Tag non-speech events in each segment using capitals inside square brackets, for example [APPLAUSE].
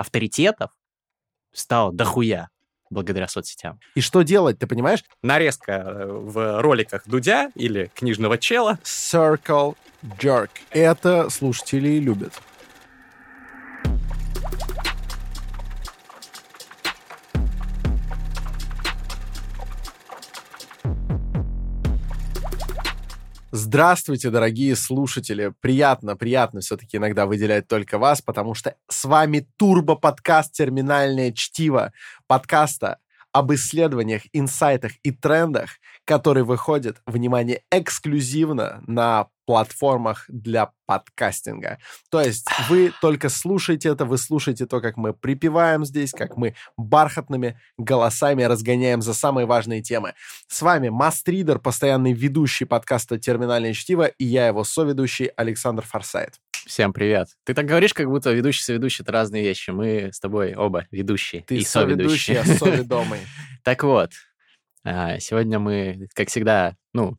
авторитетов стало дохуя благодаря соцсетям. И что делать, ты понимаешь? Нарезка э, в роликах Дудя или книжного чела. Circle Jerk. Это слушатели любят. Здравствуйте, дорогие слушатели. Приятно, приятно все-таки иногда выделять только вас, потому что с вами турбо-подкаст «Терминальное чтиво» подкаста об исследованиях, инсайтах и трендах, который выходит, внимание, эксклюзивно на платформах для подкастинга. То есть вы только слушаете это, вы слушаете то, как мы припеваем здесь, как мы бархатными голосами разгоняем за самые важные темы. С вами Мастридер, постоянный ведущий подкаста «Терминальное чтиво», и я его соведущий Александр Форсайт. Всем привет. Ты так говоришь, как будто ведущий соведущий — это разные вещи. Мы с тобой оба ведущие Ты и соведущий, соведущие. а соведомый. [LAUGHS] Так вот, а, сегодня мы, как всегда, ну,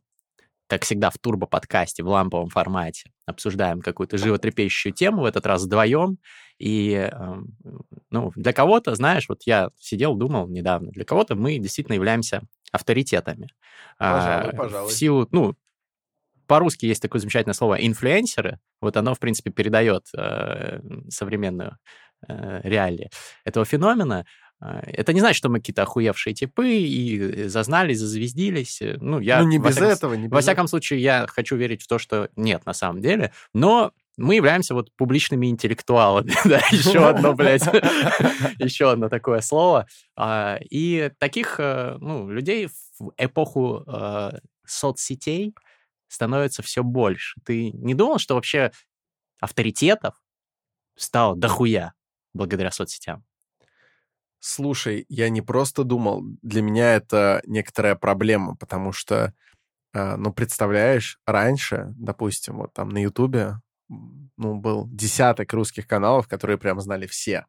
как всегда в турбо-подкасте в ламповом формате обсуждаем какую-то животрепещущую тему, в этот раз вдвоем. И, эм, ну, для кого-то, знаешь, вот я сидел, думал недавно, для кого-то мы действительно являемся авторитетами. Пожалуй, А, пожалуй. В силу, ну, по-русски есть такое замечательное слово инфлюенсеры. Вот оно, в принципе, передает э, современную э, реалии этого феномена. Э, Это не значит, что мы какие-то охуевшие типы и зазнались, зазвездились. Э, Ну, я, Ну, не во без всяком- этого, не без Во всяком случае, я хочу верить в то, что нет на самом деле. Но мы являемся вот публичными интеллектуалами. [LAUGHS] Да, еще одно, блядь, [LAUGHS] еще одно такое слово. А, И таких, э, ну, людей в эпоху э, соцсетей становится все больше. Ты не думал, что вообще авторитетов стало дохуя благодаря соцсетям? Слушай, я не просто думал, для меня это некоторая проблема, потому что, э, ну, представляешь, раньше, допустим, вот там на Ютубе, ну, был десяток русских каналов, которые прям знали все.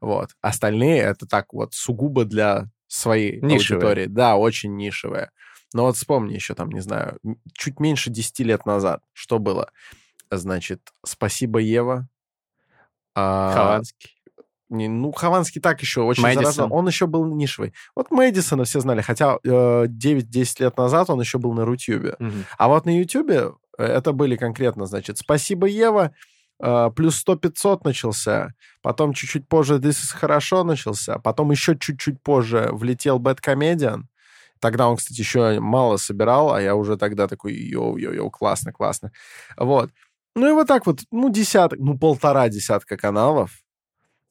Вот. Остальные это так вот сугубо для своей Нишевые. аудитории. Да, очень нишевые. Но вот вспомни еще там, не знаю, чуть меньше 10 лет назад, что было? Значит, «Спасибо, Ева». а, Хованский. не, ну, Хованский так еще очень Мэдисон. заразно. Он еще был нишевый. Вот Мэдисона все знали, хотя э, 9-10 лет назад он еще был на Рутюбе. Мгм. А вот на Ютубе э, это были конкретно, значит, «Спасибо, Ева», э, плюс 100-500 начался, потом чуть-чуть позже «This is хорошо» начался, потом еще чуть-чуть позже влетел Bad Comedian. Тогда он, кстати, еще мало собирал, а я уже тогда такой yo-yo-yo, классно, классно. Вот. Ну и вот так вот, ну, десяток, ну, полтора десятка каналов.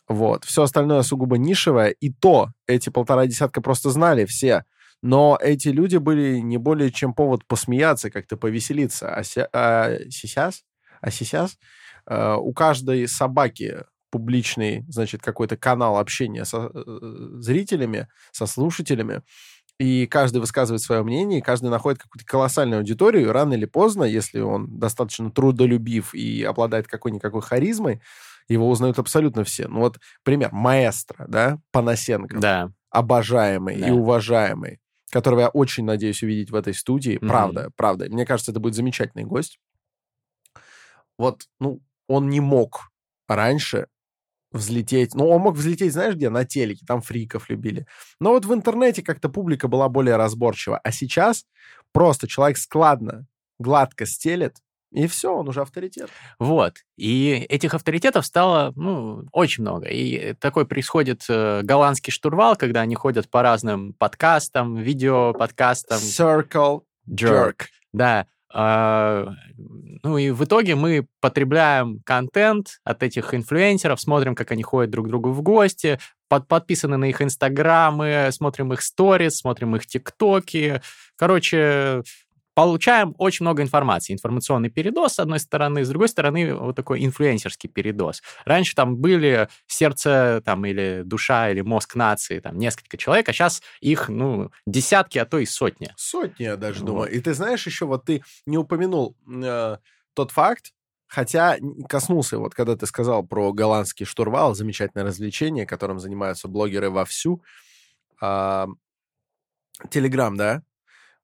Вот. Все остальное сугубо нишевое. И то эти полтора десятка просто знали все. Но эти люди были не более чем повод посмеяться, как-то повеселиться. А, ся- а сейчас, а сейчас э, у каждой собаки публичный, значит, какой-то канал общения со э, зрителями, со слушателями, и каждый высказывает свое мнение, и каждый находит какую-то колоссальную аудиторию, и рано или поздно, если он достаточно трудолюбив и обладает какой-никакой харизмой, его узнают абсолютно все. Ну вот пример. Маэстро, да, Панасенко Да. обожаемый Да. и уважаемый, которого я очень надеюсь увидеть в этой студии. Мгм. Правда, правда. Мне кажется, это будет замечательный гость. Вот, ну, он не мог раньше взлететь. Ну, он мог взлететь, знаешь где? На телеке, там фриков любили. Но вот в интернете как-то публика была более разборчива. А сейчас просто человек складно, гладко стелет, и все, он уже авторитет. Вот. И этих авторитетов стало, ну, очень много. И такой происходит э, голландский штурвал, когда они ходят по разным подкастам, видео-подкастам. Circle Jerk. Да. А, Ну и в итоге мы потребляем контент от этих инфлюенсеров, смотрим, как они ходят друг к другу в гости, под, подписаны на их инстаграмы, смотрим их сторис, смотрим их тиктоки. Короче, получаем очень много информации. Информационный передоз, с одной стороны, с другой стороны, вот такой инфлюенсерский передоз. Раньше там были сердце там, или душа, или мозг нации, там несколько человек, а сейчас их, ну, десятки, а то и сотни. Сотни, я даже Вот. думаю. И ты знаешь еще, вот ты не упомянул э, тот факт, хотя коснулся, вот когда ты сказал про голландский штурвал, замечательное развлечение, которым занимаются блогеры вовсю. Телеграм, да?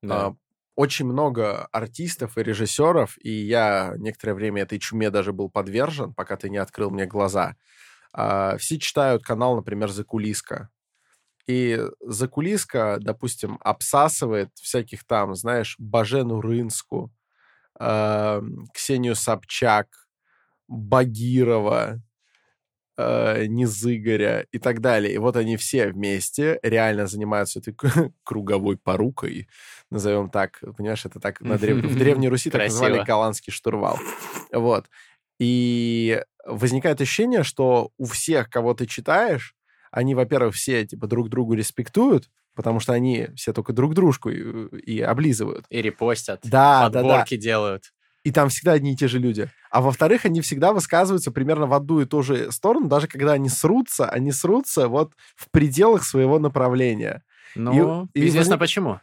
Да. Очень много артистов и режиссеров, и я некоторое время этой чуме даже был подвержен, пока ты не открыл мне глаза. А, все читают канал, например, «Закулиска». И «Закулиска», допустим, обсасывает всяких там, знаешь, Бажену Рынску, э, Ксению Собчак, Багирова, э, Низыгоря и так далее. И вот они все вместе реально занимаются этой [LAUGHS] круговой порукой, назовем так. Понимаешь, это так на древ... в Древней Руси так называли голландский штурвал. Вот. И возникает ощущение, что у всех, кого ты читаешь, они, во-первых, все типа друг другу респектуют, потому что они все только друг дружку и, и облизывают. И репостят. Да, подборки да, да. делают. И там всегда одни и те же люди. А во-вторых, они всегда высказываются примерно в одну и ту же сторону, даже когда они срутся, они срутся вот в пределах своего направления. Ну, и, известно и... почему.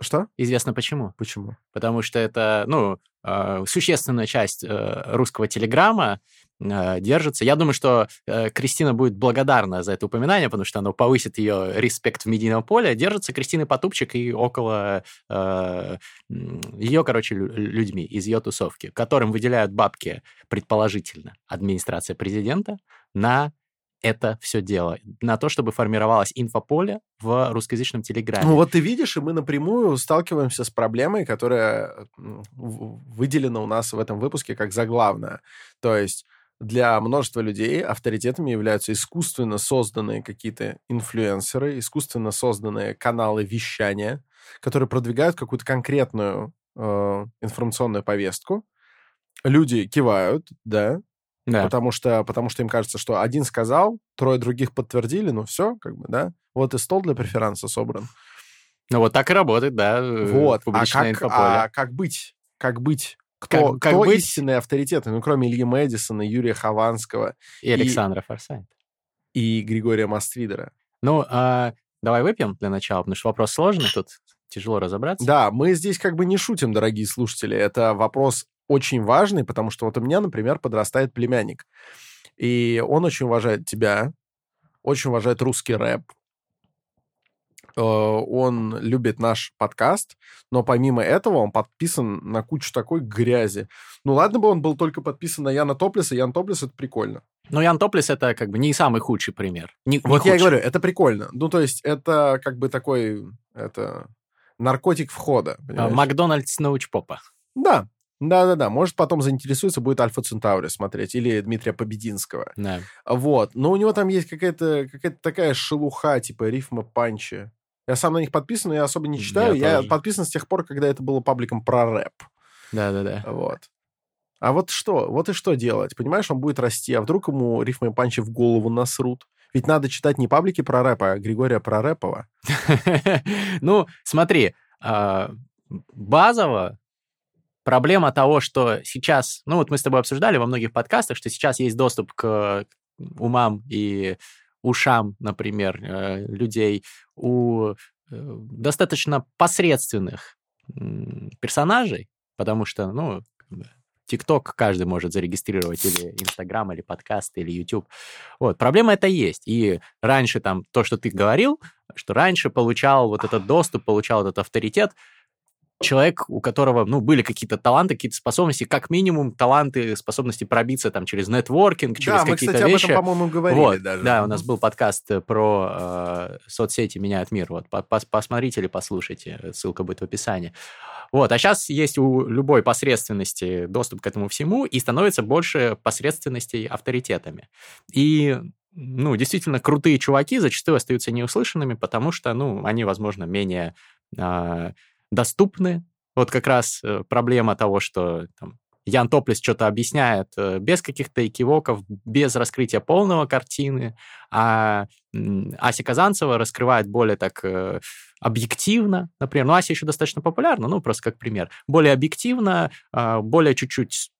Что? Известно почему. Почему? Потому что это, ну, э, существенная часть э, русского телеграмма держится. Я думаю, что Кристина будет благодарна за это упоминание, потому что оно повысит ее респект в медийном поле. Держится Кристина Потупчик и около ее, короче, людьми из ее тусовки, которым выделяют бабки, предположительно, администрация президента на это все дело, на то, чтобы формировалось инфополе в русскоязычном телеграме. Ну вот ты видишь, и мы напрямую сталкиваемся с проблемой, которая выделена у нас в этом выпуске как заглавная. То есть для множества людей авторитетами являются искусственно созданные какие-то инфлюенсеры, искусственно созданные каналы вещания, которые продвигают какую-то конкретную э, информационную повестку. Люди кивают, да, да. Потому что, потому что им кажется, что один сказал, трое других подтвердили, ну все, как бы, да. Вот и стол для преферанса собран. Ну вот так и работает, да, э, вот. а как, А как быть? Как быть? Кто, как, как кто быть? истинные авторитеты? Ну, кроме Ильи Мэдисона, Юрия Хованского. И, и Александра Форсайт. И Григория Маствидера. Ну, а, давай выпьем для начала, потому что вопрос сложный, тут тяжело разобраться. Да, мы здесь как бы не шутим, дорогие слушатели. Это вопрос очень важный, потому что вот у меня, например, подрастает племянник. И он очень уважает тебя, очень уважает русский рэп, он любит наш подкаст, но помимо этого он подписан на кучу такой грязи. Ну ладно бы он был только подписан на Яна Топлиса, Ян Топлис — это прикольно. Но Ян Топлис — это как бы не самый худший пример. Не, вот худший. я и говорю, это прикольно. Ну то есть это как бы такой... Это наркотик входа. А, Макдональдс научпопа. Да, да-да-да, может, потом заинтересуется, будет Альфа Центаури смотреть, или Дмитрия Побединского. Да. Вот, но у него там есть какая-то какая такая шелуха, типа рифма панчи. Я сам на них подписан, но я особо не читаю. Я, я подписан с тех пор, когда это было пабликом про рэп. Да-да-да. Вот. А вот что? Вот и что делать? Понимаешь, он будет расти, а вдруг ему рифмы панчи в голову насрут? Ведь надо читать не паблики про рэп, а Григория Прорэпова. [LAUGHS] Ну, смотри, а, базово Проблема того, что сейчас, ну вот мы с тобой обсуждали во многих подкастах, что сейчас есть доступ к умам и ушам, например, э, людей у э, достаточно посредственных персонажей, потому что, ну, ТикТок каждый может зарегистрировать или Инстаграм, или подкаст, или YouTube. Вот, проблема это есть. И раньше там то, что ты говорил, что раньше получал вот этот доступ, получал этот авторитет человек, у которого, ну, были какие-то таланты, какие-то способности, как минимум таланты, способности пробиться там через нетворкинг, через да, какие-то мы, кстати, вещи. об этом, по-моему, говорили вот, даже. Да, у нас был подкаст э, про э, соцсети меняют мир. Вот, посмотрите или послушайте, ссылка будет в описании. Вот, а сейчас есть у любой посредственности доступ к этому всему, и становится больше посредственностей авторитетами. И ну, действительно, крутые чуваки зачастую остаются неуслышанными, потому что, ну, они, возможно, менее э, доступны. Вот как раз э, проблема того, что там, Ян Топлис что-то объясняет э, без каких-то экивоков, без раскрытия полного картины, а Ася Казанцева раскрывает более так э, объективно, например. Ну, Ася еще достаточно популярна, ну, просто как пример. Более объективно, а, более чуть-чуть,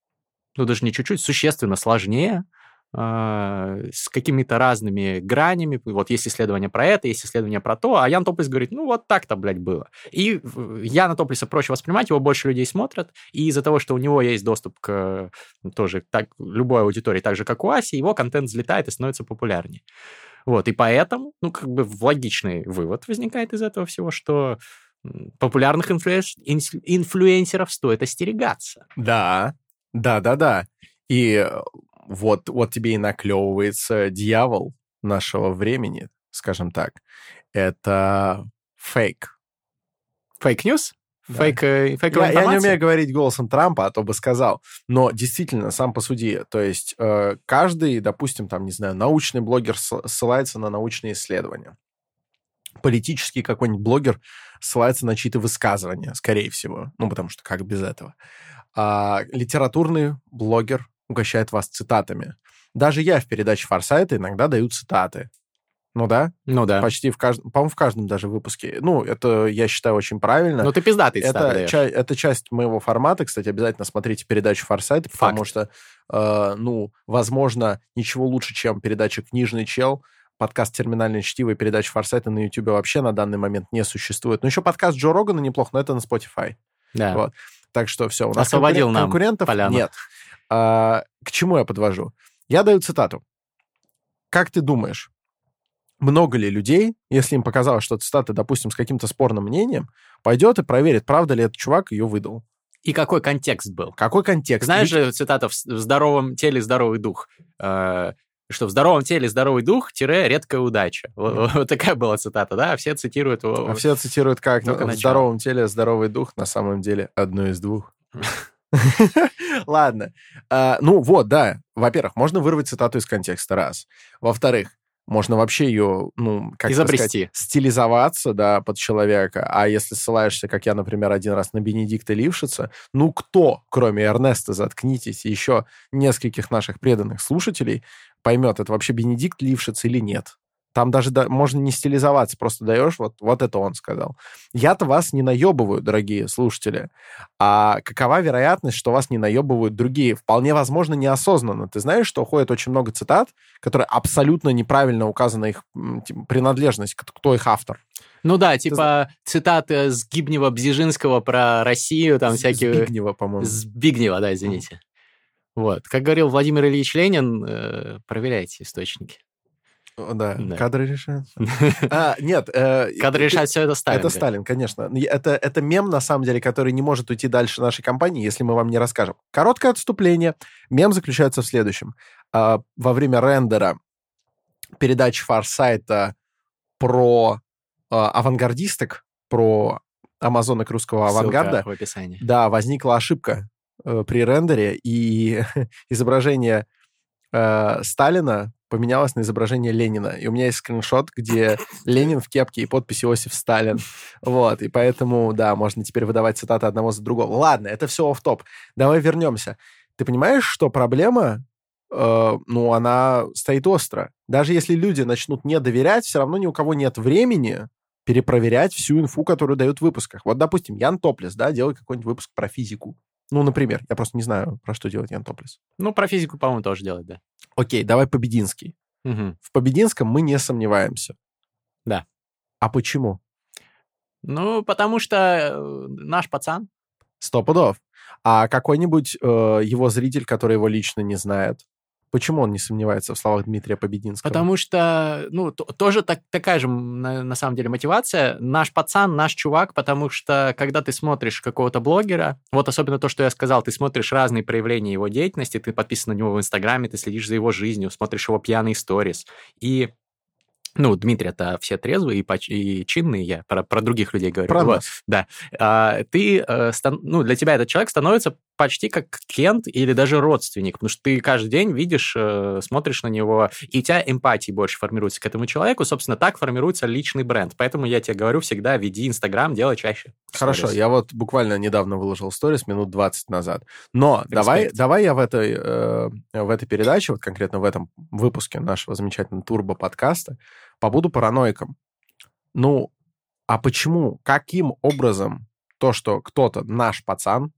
ну, даже не чуть-чуть, существенно сложнее, с какими-то разными гранями. Вот есть исследование про это, есть исследование про то, а Ян Топлис говорит, ну вот так-то, блядь, было. И Яна Топлиса проще воспринимать, его больше людей смотрят, и из-за того, что у него есть доступ к тоже так, любой аудитории, так же, как у Аси, его контент взлетает и становится популярнее. Вот, и поэтому, ну, как бы логичный вывод возникает из этого всего, что популярных инфлюенсеров стоит остерегаться. Да, да, да, да. И вот, вот тебе и наклевывается дьявол нашего времени, скажем так. Это фейк. Fake news? Да. Фейк, э, Я, я не умею говорить голосом Трампа, а то бы сказал. Но действительно, сам посуди. То есть э, каждый, допустим, там, не знаю, научный блогер ссылается на научные исследования. Политический какой-нибудь блогер ссылается на чьи-то высказывания, скорее всего. Ну, потому что как без этого. А литературный блогер угощает вас цитатами. Даже я в передаче «Форсайта» иногда даю цитаты. Ну да, Ну да. почти в каждом, по-моему, в каждом даже выпуске. Ну, это, я считаю, очень правильно Ну ты пиздатый это, ча- это часть моего формата. Кстати, обязательно смотрите передачу «Форсайт», потому что, э, ну, возможно, ничего лучше, чем передача «Книжный чел», подкаст «Терминальное чтиво» и передача «Форсайта» на YouTube вообще на данный момент не существует. Но еще подкаст Джо Рогана неплохо, но это на Spotify. Да. Вот. Так что все, у нас Освободил конкурен- нам конкурентов поляну. нет. А, к чему я подвожу? Я даю цитату. Как ты думаешь, много ли людей, если им показалось, что цитата, допустим, с каким-то спорным мнением, пойдет и проверит, правда ли этот чувак ее выдал? И какой контекст был? Какой контекст? Знаешь же цитата «в здоровом теле здоровый дух», Э, что в здоровом теле здоровый дух, тире, редкая удача. Вот, вот такая была цитата, да? Все цитируют его. А все цитируют как Только в начало. здоровом теле здоровый дух, на самом деле одно из двух. [LAUGHS] [LAUGHS] Ладно. А, Ну вот, да. Во-первых, можно вырвать цитату из контекста, раз. Во-вторых, можно вообще ее, ну, как Изобрести. сказать, стилизоваться, да, под человека. А если ссылаешься, как я, например, один раз на Бенедикта Лившица, ну кто, кроме Эрнеста, заткнитесь, и еще нескольких наших преданных слушателей, поймет, это вообще Бенедикт Лившиц или нет. Там даже да- можно не стилизоваться, просто даешь, вот, вот это он сказал. Я-то вас не наебываю, дорогие слушатели. А какова вероятность, что вас не наебывают другие? Вполне возможно, неосознанно. Ты знаешь, что ходит очень много цитат, которые абсолютно неправильно указана их типа, принадлежность, кто их автор. Ну да, типа цитаты Сгибнева Бзижинского про Россию, там всякие... Збигнева, по-моему. Збигнева, да, извините. Вот. Как говорил Владимир Ильич Ленин, э, проверяйте источники. Да, Да. кадры решают. [LAUGHS] А, нет. э, Кадры решать все это Сталин. Это. Сталин, конечно. Это, это мем, на самом деле, который не может уйти дальше нашей компании, если мы вам не расскажем. Короткое отступление. Мем заключается в следующем. А, Во время рендера передачи Фарсайта про а, авангардисток, про амазонок русского Ссылка авангарда, в описании. да, возникла ошибка э, при рендере, и [LAUGHS] изображение э, Сталина поменялось на изображение Ленина. И у меня есть скриншот, где Ленин в кепке и подпись Иосиф Сталин. Вот, и поэтому, да, можно теперь выдавать цитаты одного за другого. Ладно, это все в топ Давай вернемся. Ты понимаешь, что проблема, э, ну, она стоит остро. Даже если люди начнут не доверять, все равно ни у кого нет времени перепроверять всю инфу, которую дают в выпусках. Вот, допустим, Ян Топлес, да, делает какой-нибудь выпуск про физику. Ну, например, я просто не знаю, про что делает Ян Топлес. Ну, про физику, по-моему, тоже делать, да. Окей, давай Побединский. Мгм. В Побединском мы не сомневаемся. Да. А почему? Ну, потому что э, наш пацан. Сто пудов. А какой-нибудь э, его зритель, который его лично не знает, почему он не сомневается в словах Дмитрия Побединского? Потому что, ну, то- тоже так- такая же, на, на самом деле, мотивация. Наш пацан, наш чувак, потому что, когда ты смотришь какого-то блогера, вот особенно то, что я сказал, ты смотришь разные проявления его деятельности, ты подписан на него в Инстаграме, ты следишь за его жизнью, смотришь его пьяные сторис. И ну, Дмитрий-то все трезвые и, поч- и чинные, я про, про других людей говорю. Про Вот. нас. а, ты, э, стан- ну, для тебя этот человек становится почти как клиент или даже родственник, потому что ты каждый день видишь, э, смотришь на него, и у тебя эмпатии больше формируется к этому человеку. Собственно, так формируется личный бренд. Поэтому я тебе говорю всегда, веди Инстаграм, делай чаще. Хорошо, сторис. я вот буквально недавно выложил сторис минут 20 назад. Но Респект. давай, давай я в этой, э, в этой передаче, вот конкретно в этом выпуске нашего замечательного турбо-подкаста, побуду параноиком. Ну, а почему, каким образом то, что кто-то наш пацан,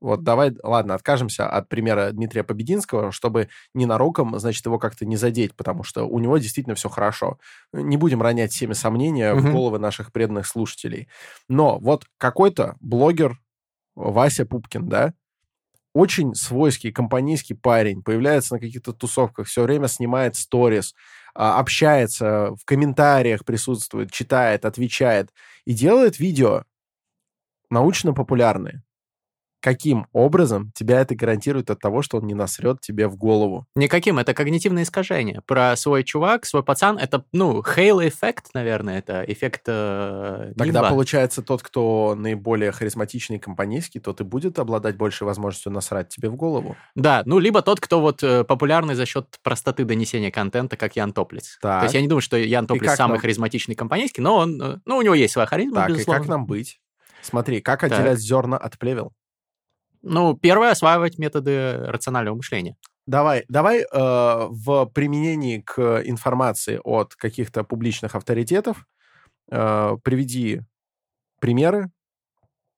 вот давай, ладно, откажемся от примера Дмитрия Побединского, чтобы ненароком, значит, его как-то не задеть, потому что у него действительно все хорошо. Не будем ронять всеми сомнения в Мгм. головы наших преданных слушателей. Но вот какой-то блогер Вася Пупкин, да, очень свойский, компанейский парень, появляется на каких-то тусовках, все время снимает сторис, общается, в комментариях присутствует, читает, отвечает и делает видео научно-популярные. Каким образом тебя это гарантирует от того, что он не насрет тебе в голову? Никаким, это когнитивное искажение. Про свой чувак, свой пацан, это, ну, хейл-эффект, наверное, это эффект э, Тогда получается, тот, кто наиболее харизматичный и компанейский, тот и будет обладать большей возможностью насрать тебе в голову. Да, ну, либо тот, кто вот э, популярный за счет простоты донесения контента, как Ян Топлиц. Так. То есть я не думаю, что Ян Топлиц самый нам- харизматичный компанейский, но он, э, ну, у него есть своя харизма, Так, и безусловно. как нам быть? Смотри, как отделять зерна от плевел? Ну, первое, осваивать методы рационального мышления. Давай, давай э, в применении к информации от каких-то публичных авторитетов э, приведи примеры,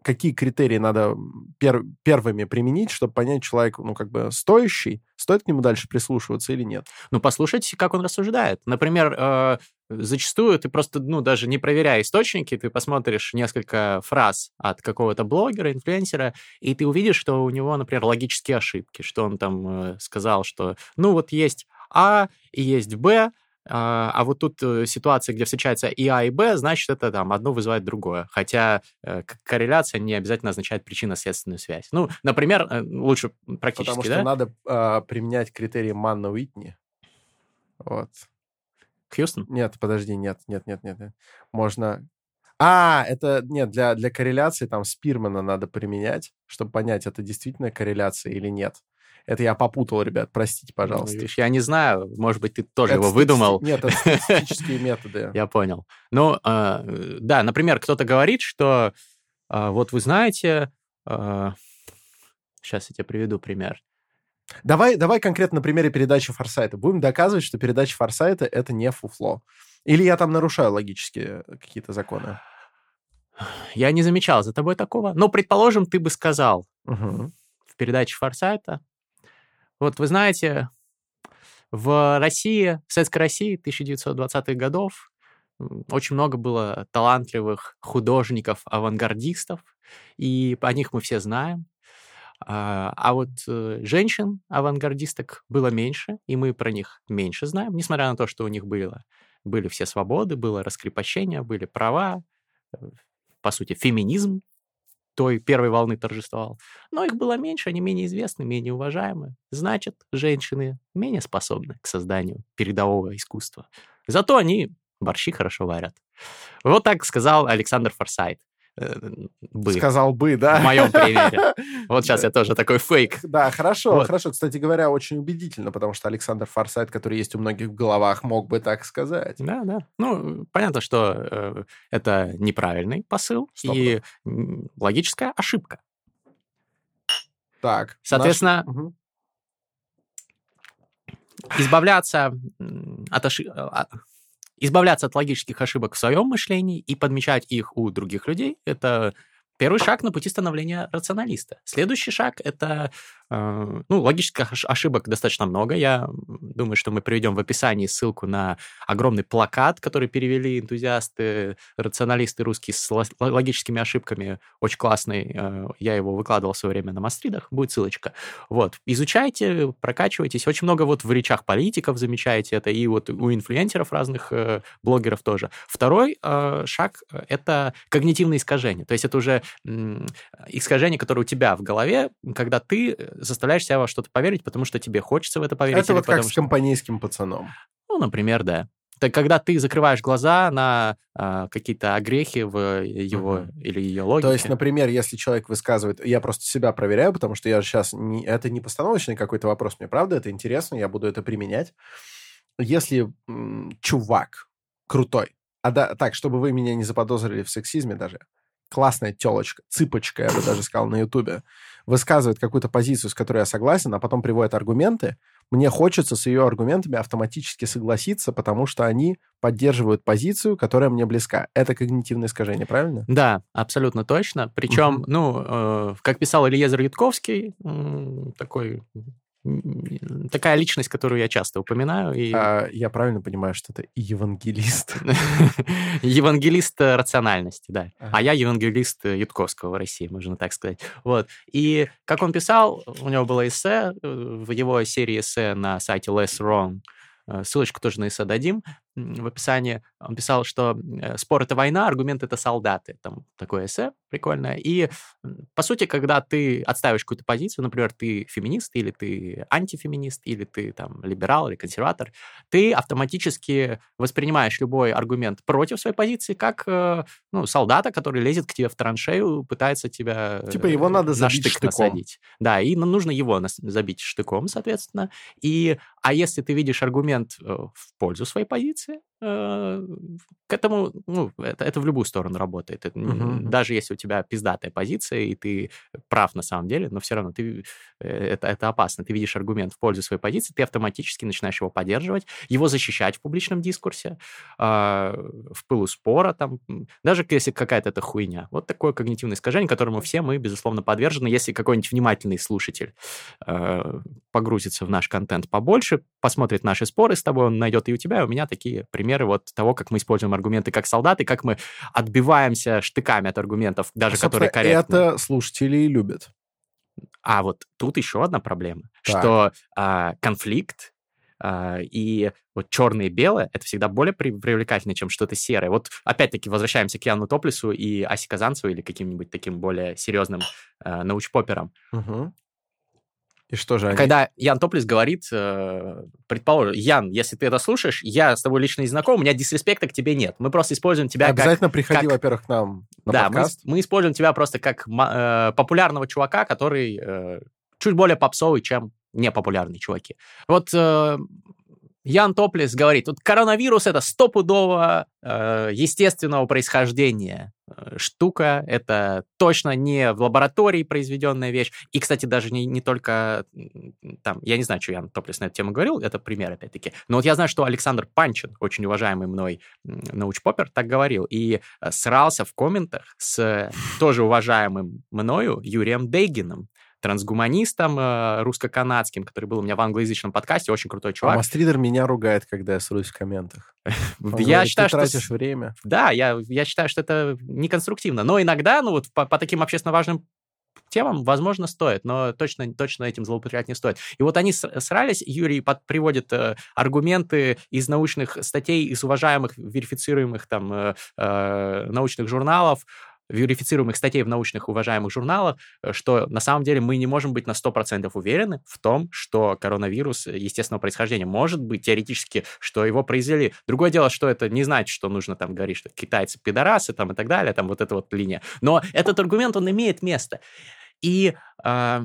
какие критерии надо пер- первыми применить, чтобы понять, человек, ну, как бы стоящий, стоит к нему дальше прислушиваться или нет. Ну, послушайте, как он рассуждает. Например, э, зачастую ты просто, ну, даже не проверяя источники, ты посмотришь несколько фраз от какого-то блогера, инфлюенсера, и ты увидишь, что у него, например, логические ошибки, что он там э, сказал, что, ну, вот есть А и есть Б, а а вот тут э, ситуация, где встречается и А, и Б, значит, это там одно вызывает другое. Хотя э, корреляция не обязательно означает причинно-следственную связь. Ну, например, э, лучше практически, Потому что да? надо э, применять критерии Манна Уитни. Вот. Хьюстон? Нет, подожди, нет, нет, нет. нет. Можно... А, это, нет, для, для корреляции там Спирмана надо применять, чтобы понять, это действительно корреляция или нет. Это я попутал, ребят, простите, Ну, пожалуйста. видишь, я не знаю, может быть, ты тоже Это его выдумал. Нет, это статистические методы. [LAUGHS] Я понял. Ну, а, э, да, например, кто-то говорит, что а, вот вы знаете, сейчас я тебе приведу пример. Давай, давай конкретно на примере передачи Форсайта. Будем доказывать, что передача Форсайта — это не фуфло. Или я там нарушаю логические какие-то законы? Я не замечал за тобой такого. Но, предположим, ты бы сказал Мгм. в передаче Форсайта, вот вы знаете, в России, в Советской России 1920-х годов очень много было талантливых художников, авангардистов, и о них мы все знаем. А а вот э, женщин, авангардисток, было меньше, и мы про них меньше знаем, несмотря на то, что у них было, были все свободы, было раскрепощение, были права, э, по сути, феминизм той первой волны торжествовал. Но их было меньше, они менее известны, менее уважаемы. Значит, женщины менее способны к созданию передового искусства. Зато они борщи хорошо варят. Вот так сказал Александр Форсайт. Э, Бы. Сказал бы, да? В моем примере. [LAUGHS] Вот сейчас я тоже такой фейк. Да, хорошо, Вот. хорошо. Кстати говоря, очень убедительно, потому что Александр Форсайт, который есть у многих в головах, мог бы так сказать. Да, да. Ну, понятно, что э, это неправильный посыл Сто и м, логическая ошибка. Так. Соответственно, наш- Мгм. избавляться от оши- а, избавляться от логических ошибок в своем мышлении и подмечать их у других людей – это первый шаг на пути становления рационалиста. Следующий шаг – это, ну, логических ош- ошибок достаточно много. Я думаю, что мы приведем в описании ссылку на огромный плакат, который перевели энтузиасты, рационалисты русские с ло- логическими ошибками. Очень классный. э, Я его выкладывал в свое время на мастридах. Будет ссылочка. Вот. Изучайте, прокачивайтесь. Очень много вот в речах политиков замечаете это, и вот у инфлюенсеров разных э, блогеров тоже. Второй э, шаг э, — это когнитивные искажения. То есть это уже искажение, которое у тебя в голове, когда ты э, заставляешь себя во что-то поверить, потому что тебе хочется в это поверить. Это вот как с что- компанейским пацаном. Ну, например, да. Это когда ты закрываешь глаза на а, какие-то огрехи в его Мгм. или ее логике. То есть, например, если человек высказывает... Я просто себя проверяю, потому что я сейчас... Не, это не постановочный какой-то вопрос. Мне правда это интересно, я буду это применять. Если м, чувак крутой, а да, так, чтобы вы меня не заподозрили в сексизме даже, классная телочка, цыпочка, я бы даже сказал на Ютубе, высказывает какую-то позицию, с которой я согласен, а потом приводит аргументы, мне хочется с ее аргументами автоматически согласиться, потому что они поддерживают позицию, которая мне близка. Это когнитивное искажение, правильно? Да, абсолютно точно. Причем, ну, э, как писал Ильезер Ютковский, м, такой такая личность, которую я часто упоминаю. И... А, я правильно понимаю, что это евангелист? [LAUGHS] Евангелист э, рациональности, да. Ага. А я евангелист э, Ютковского в России, можно так сказать. Вот. И как он писал, у него было эссе, э, в его серии эссе на сайте Less Wrong, ссылочку тоже на эссе дадим, в описании, он писал, что э, спор — это война, аргумент — это солдаты. Там такое эссе прикольное. И, по сути, когда ты отставишь какую-то позицию, например, ты феминист, или ты антифеминист, или ты там либерал, или консерватор, ты автоматически воспринимаешь любой аргумент против своей позиции как э, ну, солдата, который лезет к тебе в траншею, пытается тебя Типа его надо на забить штык штыком. насадить. Да, и ну, нужно его забить штыком, соответственно. И, а если ты видишь аргумент э, в пользу своей позиции, э, к этому, ну, это, это в любую сторону работает. Это, Мгм. Даже если у тебя пиздатая позиция, и ты прав на самом деле, но все равно ты, э, это, это опасно. Ты видишь аргумент в пользу своей позиции, ты автоматически начинаешь его поддерживать, его защищать в публичном дискурсе, а, в пылу спора, там, даже если какая-то это хуйня. Вот такое когнитивное искажение, которому все мы, безусловно, подвержены. Если какой-нибудь внимательный слушатель э, погрузится в наш контент побольше, посмотрит наши споры с тобой, он найдет и у тебя, и у меня такие примеры вот того, как мы используем аргументы как солдаты, как мы отбиваемся штыками от аргументов, даже которые корректны. Это слушатели и любят. А вот тут еще одна проблема, Так. что а, конфликт а, и вот черное и белое это всегда более при- привлекательно, чем что-то серое. Вот опять-таки возвращаемся к Яну Топлису и Асе Казанцеву или каким-нибудь таким более серьезным э, научпоперам. Мгм. И что же они? Когда Ян Топлис говорит, э, предположим, Ян, если ты это слушаешь, я с тобой лично не знаком, у меня дисреспекта к тебе нет. Мы просто используем тебя как... Обязательно приходи, как- во-первых, к нам на Да, мы, подкаст. с- мы используем тебя просто как э, популярного чувака, который э, чуть более попсовый, чем непопулярные чуваки. Вот э, Ян Топлис говорит, вот коронавирус это стопудово э, естественного происхождения э, штука, это точно не в лаборатории произведенная вещь. И, кстати, даже не, не только там, я не знаю, что Ян Топлис на эту тему говорил, это пример опять-таки. Но вот я знаю, что Александр Панчин, очень уважаемый мной научпопер, так говорил. И э, срался в комментах с тоже уважаемым мною Юрием Дейгином, трансгуманистом э, русско-канадским, который был у меня в англоязычном подкасте, очень крутой А чувак. Мастридер меня ругает, когда я срусь в комментах. [LAUGHS] Я считаю, что... тратишь время. Да, я, считаю, что это неконструктивно. Но иногда, ну вот по, таким общественно важным темам, возможно, стоит, но точно, точно этим злоупотреблять не стоит. И вот они срались, Юрий под- приводит э, аргументы из научных статей, из уважаемых, верифицируемых там э, э, научных журналов, верифицируемых статей в научных уважаемых журналах, э, что на самом деле мы не можем быть на 100% уверены в том, что коронавирус естественного происхождения. Может быть, теоретически, что его произвели. Другое дело, что это не значит, что нужно там говорить, что китайцы пидорасы там и так далее, там вот эта вот линия. Но этот аргумент, он имеет место. И а,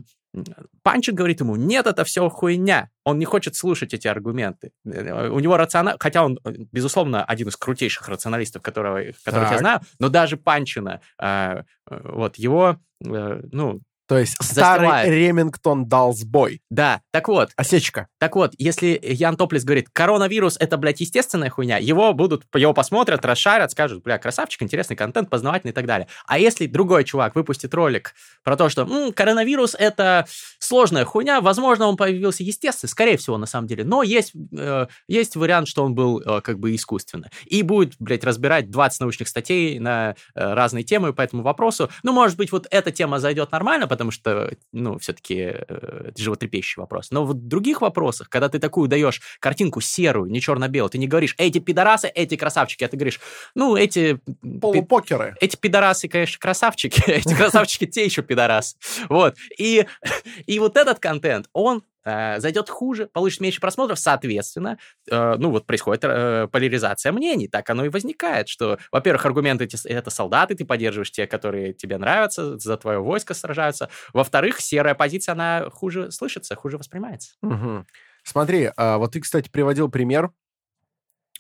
Панчин говорит ему, нет, это все хуйня. Он не хочет слушать эти аргументы. Э, У него рациона... Хотя он, э, безусловно, один из крутейших рационалистов, которого, которых я Так. знаю, но даже Панчина, а, э, вот, его, э, ну, То есть старый Застилает. Ремингтон дал сбой. да. Так вот, Осечка. так вот, если Ян Топлис говорит, коронавирус это, блядь, естественная хуйня, его будут, его посмотрят, расшарят, скажут, бля, красавчик, интересный контент, познавательный и так далее. А если другой чувак выпустит ролик про то, что «М, коронавирус это сложная хуйня, возможно, он появился естественно, скорее всего, на самом деле, но есть, э, есть вариант, что он был э, как бы искусственно. И будет, блядь, разбирать 20 научных статей на э, разные темы по этому вопросу. Ну, может быть, вот эта тема зайдет нормально, потому что, ну, все-таки это животрепещущий вопрос. Но в других вопросах, когда ты такую даешь картинку серую, не черно-белую, ты не говоришь, эти пидорасы, эти красавчики, а ты говоришь, ну, эти... пи- Полупокеры. эти пидорасы, конечно, красавчики, [LAUGHS] эти красавчики те еще пидорасы. Вот. И, [LAUGHS] и вот этот контент, он э, зайдет хуже, получит меньше просмотров, соответственно, э, ну вот происходит э, поляризация мнений, так оно и возникает, что, во-первых, аргументы это солдаты, ты поддерживаешь те, которые тебе нравятся, за твое войско сражаются, во-вторых, серая позиция, она хуже слышится, хуже воспринимается. Мгм. Смотри, а вот ты, кстати, приводил пример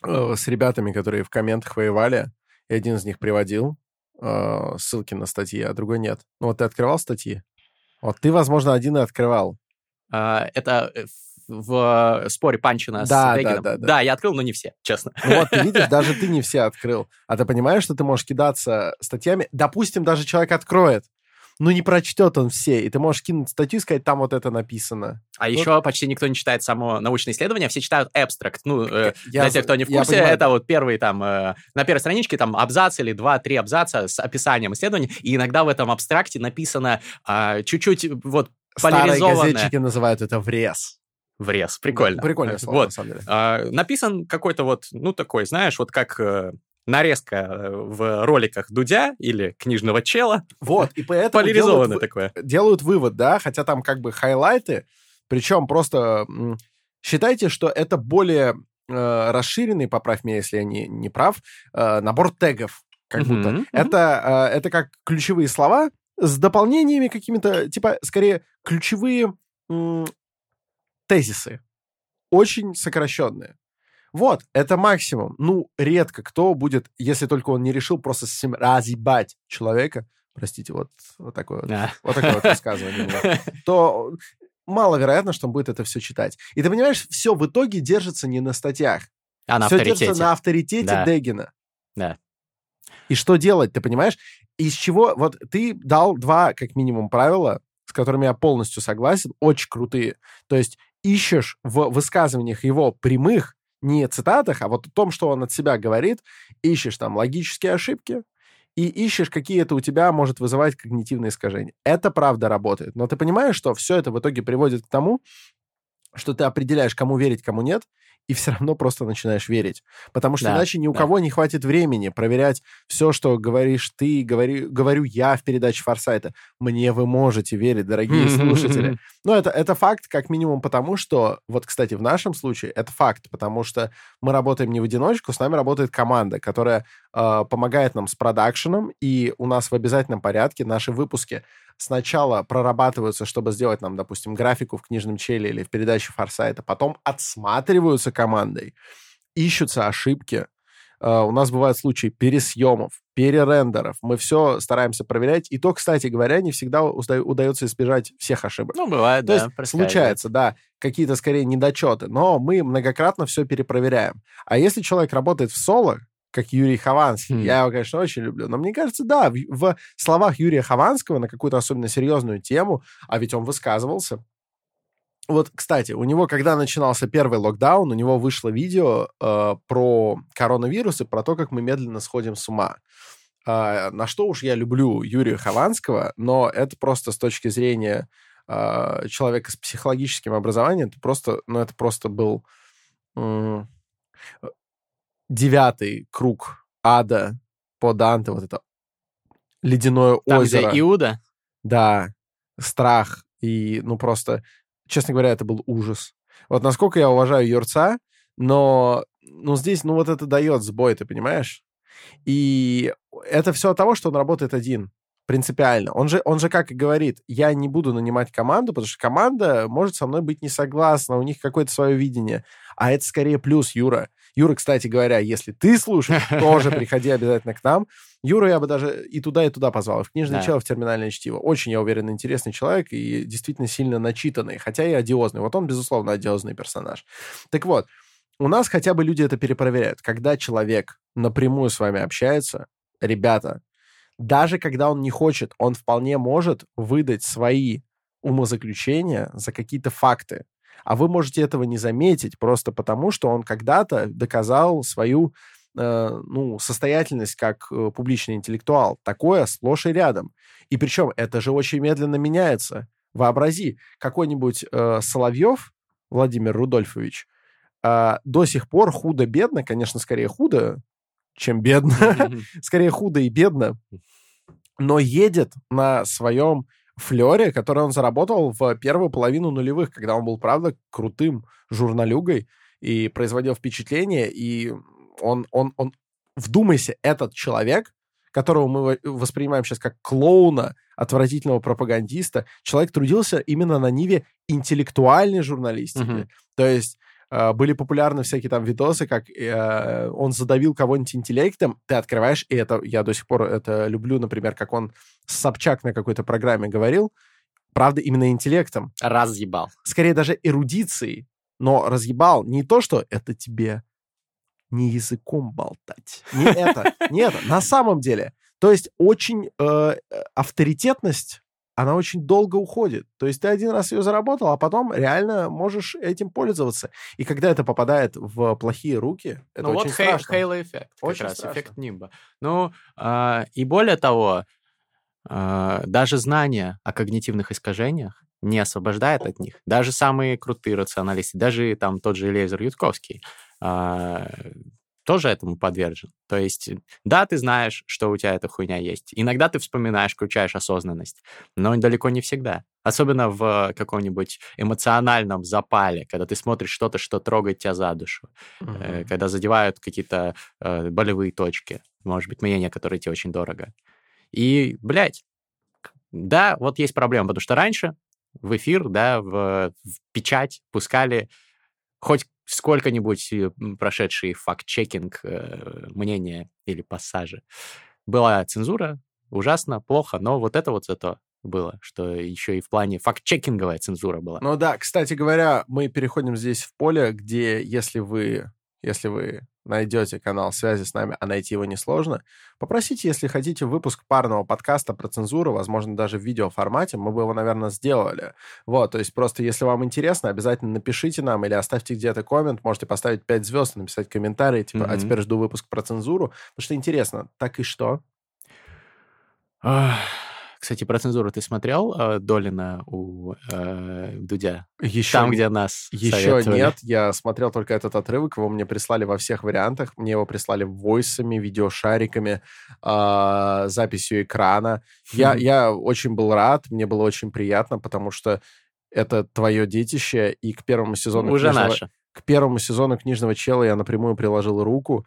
э, с ребятами, которые в комментах воевали, и один из них приводил э, ссылки на статьи, а другой нет. Ну вот ты открывал статьи? Вот ты, возможно, один и открывал. Э, это э, в э, споре Панчина с Да, да, Вегином. да, да. я открыл, но не все, честно. Ну вот, ты видишь, [LAUGHS] даже ты не все открыл. А ты понимаешь, что ты можешь кидаться статьями? Допустим, даже человек откроет, но не прочтет он все, и ты можешь кинуть статью и сказать, там вот это написано. А Вот. еще почти никто не читает само научное исследование, все читают abstract. Ну, э, Я для тех, кто не в курсе, это вот первый там, э, на первой страничке там абзац или два-три абзаца с описанием исследования, и иногда в этом абстракте написано а, чуть-чуть вот Старые газетчики называют это врез. врез. Прикольно. Да, прикольное слово, вот. на самом деле. А, написан какой-то вот, ну, такой, знаешь, вот как э, нарезка э, в роликах Дудя или книжного чела. Вот, и поэтому Поляризованное делают, такое. делают вывод, да, хотя там как бы хайлайты, причем просто считайте, что это более э, расширенный, поправь меня, если я не, не прав, э, набор тегов, как Мгм, будто. мгм. Это, э, это как ключевые слова с дополнениями какими-то, типа, скорее, ключевые тезисы. Очень сокращенные. Вот, это максимум. Ну, редко кто будет, если только он не решил просто с разъебать человека, простите, вот, вот такое вот, Да. вот такое вот высказывание, меня, [LAUGHS] то маловероятно, что он будет это все читать. И ты понимаешь, все в итоге держится не на статьях. А на все авторитете. держится на авторитете Да. Дегина. Да. И что делать, ты понимаешь? Из чего... Вот ты дал два, как минимум, правила, с которыми я полностью согласен, очень крутые. То есть ищешь в высказываниях его прямых, не цитатах, а вот о том, что он от себя говорит, ищешь там логические ошибки и ищешь, какие это у тебя может вызывать когнитивные искажения. Это правда работает. Но ты понимаешь, что все это в итоге приводит к тому, что ты определяешь, кому верить, кому нет, и все равно просто начинаешь верить. Потому что Да, иначе ни у да. кого не хватит времени проверять все, что говоришь ты, говори, говорю я в передаче Форсайта. Мне вы можете верить, дорогие слушатели. [LAUGHS] Ну, это, это факт, как минимум, потому что, вот, кстати, в нашем случае это факт, потому что мы работаем не в одиночку, с нами работает команда, которая э, помогает нам с продакшеном, и у нас в обязательном порядке наши выпуски сначала прорабатываются, чтобы сделать нам, допустим, графику в книжном челе или в передаче Форсайта, потом отсматриваются командой, ищутся ошибки. Э, у нас бывают случаи пересъемов, перерендеров. Мы все стараемся проверять. И то, кстати говоря, не всегда уда- удается избежать всех ошибок. Ну, бывает, То да. есть случается, да, какие-то скорее недочеты, но мы многократно все перепроверяем. А если человек работает в соло, как Юрий Хованский, Хм. я его, конечно, очень люблю, но мне кажется, да, в, в словах Юрия Хованского на какую-то особенно серьезную тему, а ведь он высказывался. Вот, кстати, у него, когда начинался первый локдаун, у него вышло видео э, про коронавирус и про то, как мы медленно сходим с ума. А, на что уж я люблю Юрия Хованского, но это просто с точки зрения а, человека с психологическим образованием, это просто, ну, это просто был м, девятый круг ада по Данте, вот это ледяное Там, озеро. где Иуда, Да, страх. И, ну, просто, честно говоря, это был ужас. Вот насколько я уважаю Юрца, но, ну, здесь, ну, вот это дает сбой, ты понимаешь? И это все от того, что он работает один. Принципиально. Он же, он же как и говорит, я не буду нанимать команду, потому что команда может со мной быть не согласна, у них какое-то свое видение. А это скорее плюс, Юра. Юра, кстати говоря, если ты слушаешь, [LAUGHS] тоже приходи обязательно к нам. Юра я бы даже и туда, и туда позвал. В книжное Да. чело, в терминальное чтиво. Очень, я уверен, интересный человек и действительно сильно начитанный, хотя и одиозный. Вот он, безусловно, одиозный персонаж. Так вот, у нас хотя бы люди это перепроверяют. Когда человек напрямую с вами общается, ребята, даже когда он не хочет, он вполне может выдать свои умозаключения за какие-то факты. А вы можете этого не заметить просто потому, что он когда-то доказал свою э, ну, состоятельность как э, публичный интеллектуал. Такое сплошь и рядом. И причем это же очень медленно меняется. Вообрази, какой-нибудь э, Соловьев, Владимир Рудольфович, э, до сих пор худо-бедно, конечно, скорее худо, чем бедно, [LAUGHS] скорее худо и бедно, но едет на своем флере, который он заработал в первую половину нулевых, когда он был, правда, крутым журналюгой и производил впечатление, и он, он, он, вдумайся, этот человек, которого мы во- воспринимаем сейчас как клоуна, отвратительного пропагандиста, человек трудился именно на ниве интеллектуальной журналистики. Мгм. То есть были популярны всякие там видосы, как э, он задавил кого-нибудь интеллектом, ты открываешь, и это я до сих пор это люблю, например, как он Собчак на какой-то программе говорил, правда, именно интеллектом, разъебал. скорее даже эрудицией, но разъебал не то, что это тебе не языком болтать. Не это, не это. На самом деле. То есть очень э, э, авторитетность, она очень долго уходит. То есть ты один раз ее заработал, а потом реально можешь этим пользоваться. И когда это попадает в плохие руки, это ну очень вот страшно. Halo эффект, как Очень раз, страшно. эффект Нимба. Ну, а, и более того, а, даже знание о когнитивных искажениях не освобождает от них. Даже самые крутые рационалисты, даже там тот же Лезер Ютковский, а, тоже этому подвержен. То есть, да, ты знаешь, что у тебя эта хуйня есть. Иногда ты вспоминаешь, включаешь осознанность, но далеко не всегда. Особенно в каком-нибудь эмоциональном запале, когда ты смотришь что-то, что трогает тебя за душу, mm-hmm. когда задевают какие-то э, болевые точки, может быть, мнения, которые тебе очень дорого. И, блядь, да, вот есть проблема, потому что раньше в эфир, да, в, в печать пускали хоть сколько-нибудь э, прошедший факт-чекинг э, мнения или пассажи. Была цензура, ужасно, плохо, но вот это вот зато было, что еще и в плане факт-чекинговая цензура была. Ну да, кстати говоря, мы переходим здесь в поле, где если вы, если вы найдете канал связи с нами, а найти его несложно. Попросите, если хотите, выпуск парного подкаста про цензуру, возможно, даже в видеоформате, мы бы его, наверное, сделали. Вот, то есть просто, если вам интересно, обязательно напишите нам или оставьте где-то коммент, можете поставить 5 звезд, написать комментарий, типа, mm-hmm. а теперь жду выпуск про цензуру, потому что интересно, так и что? Кстати, про цензуру ты смотрел э, Долина у э, Дудя? Еще Там, где нас Еще нет, я смотрел только этот отрывок, его мне прислали во всех вариантах. Мне его прислали войсами, видеошариками, э, записью экрана. Я, я очень был рад, мне было очень приятно, потому что это твое детище, и к первому сезону... Уже книжного, наше. К первому сезону «Книжного чела» я напрямую приложил руку.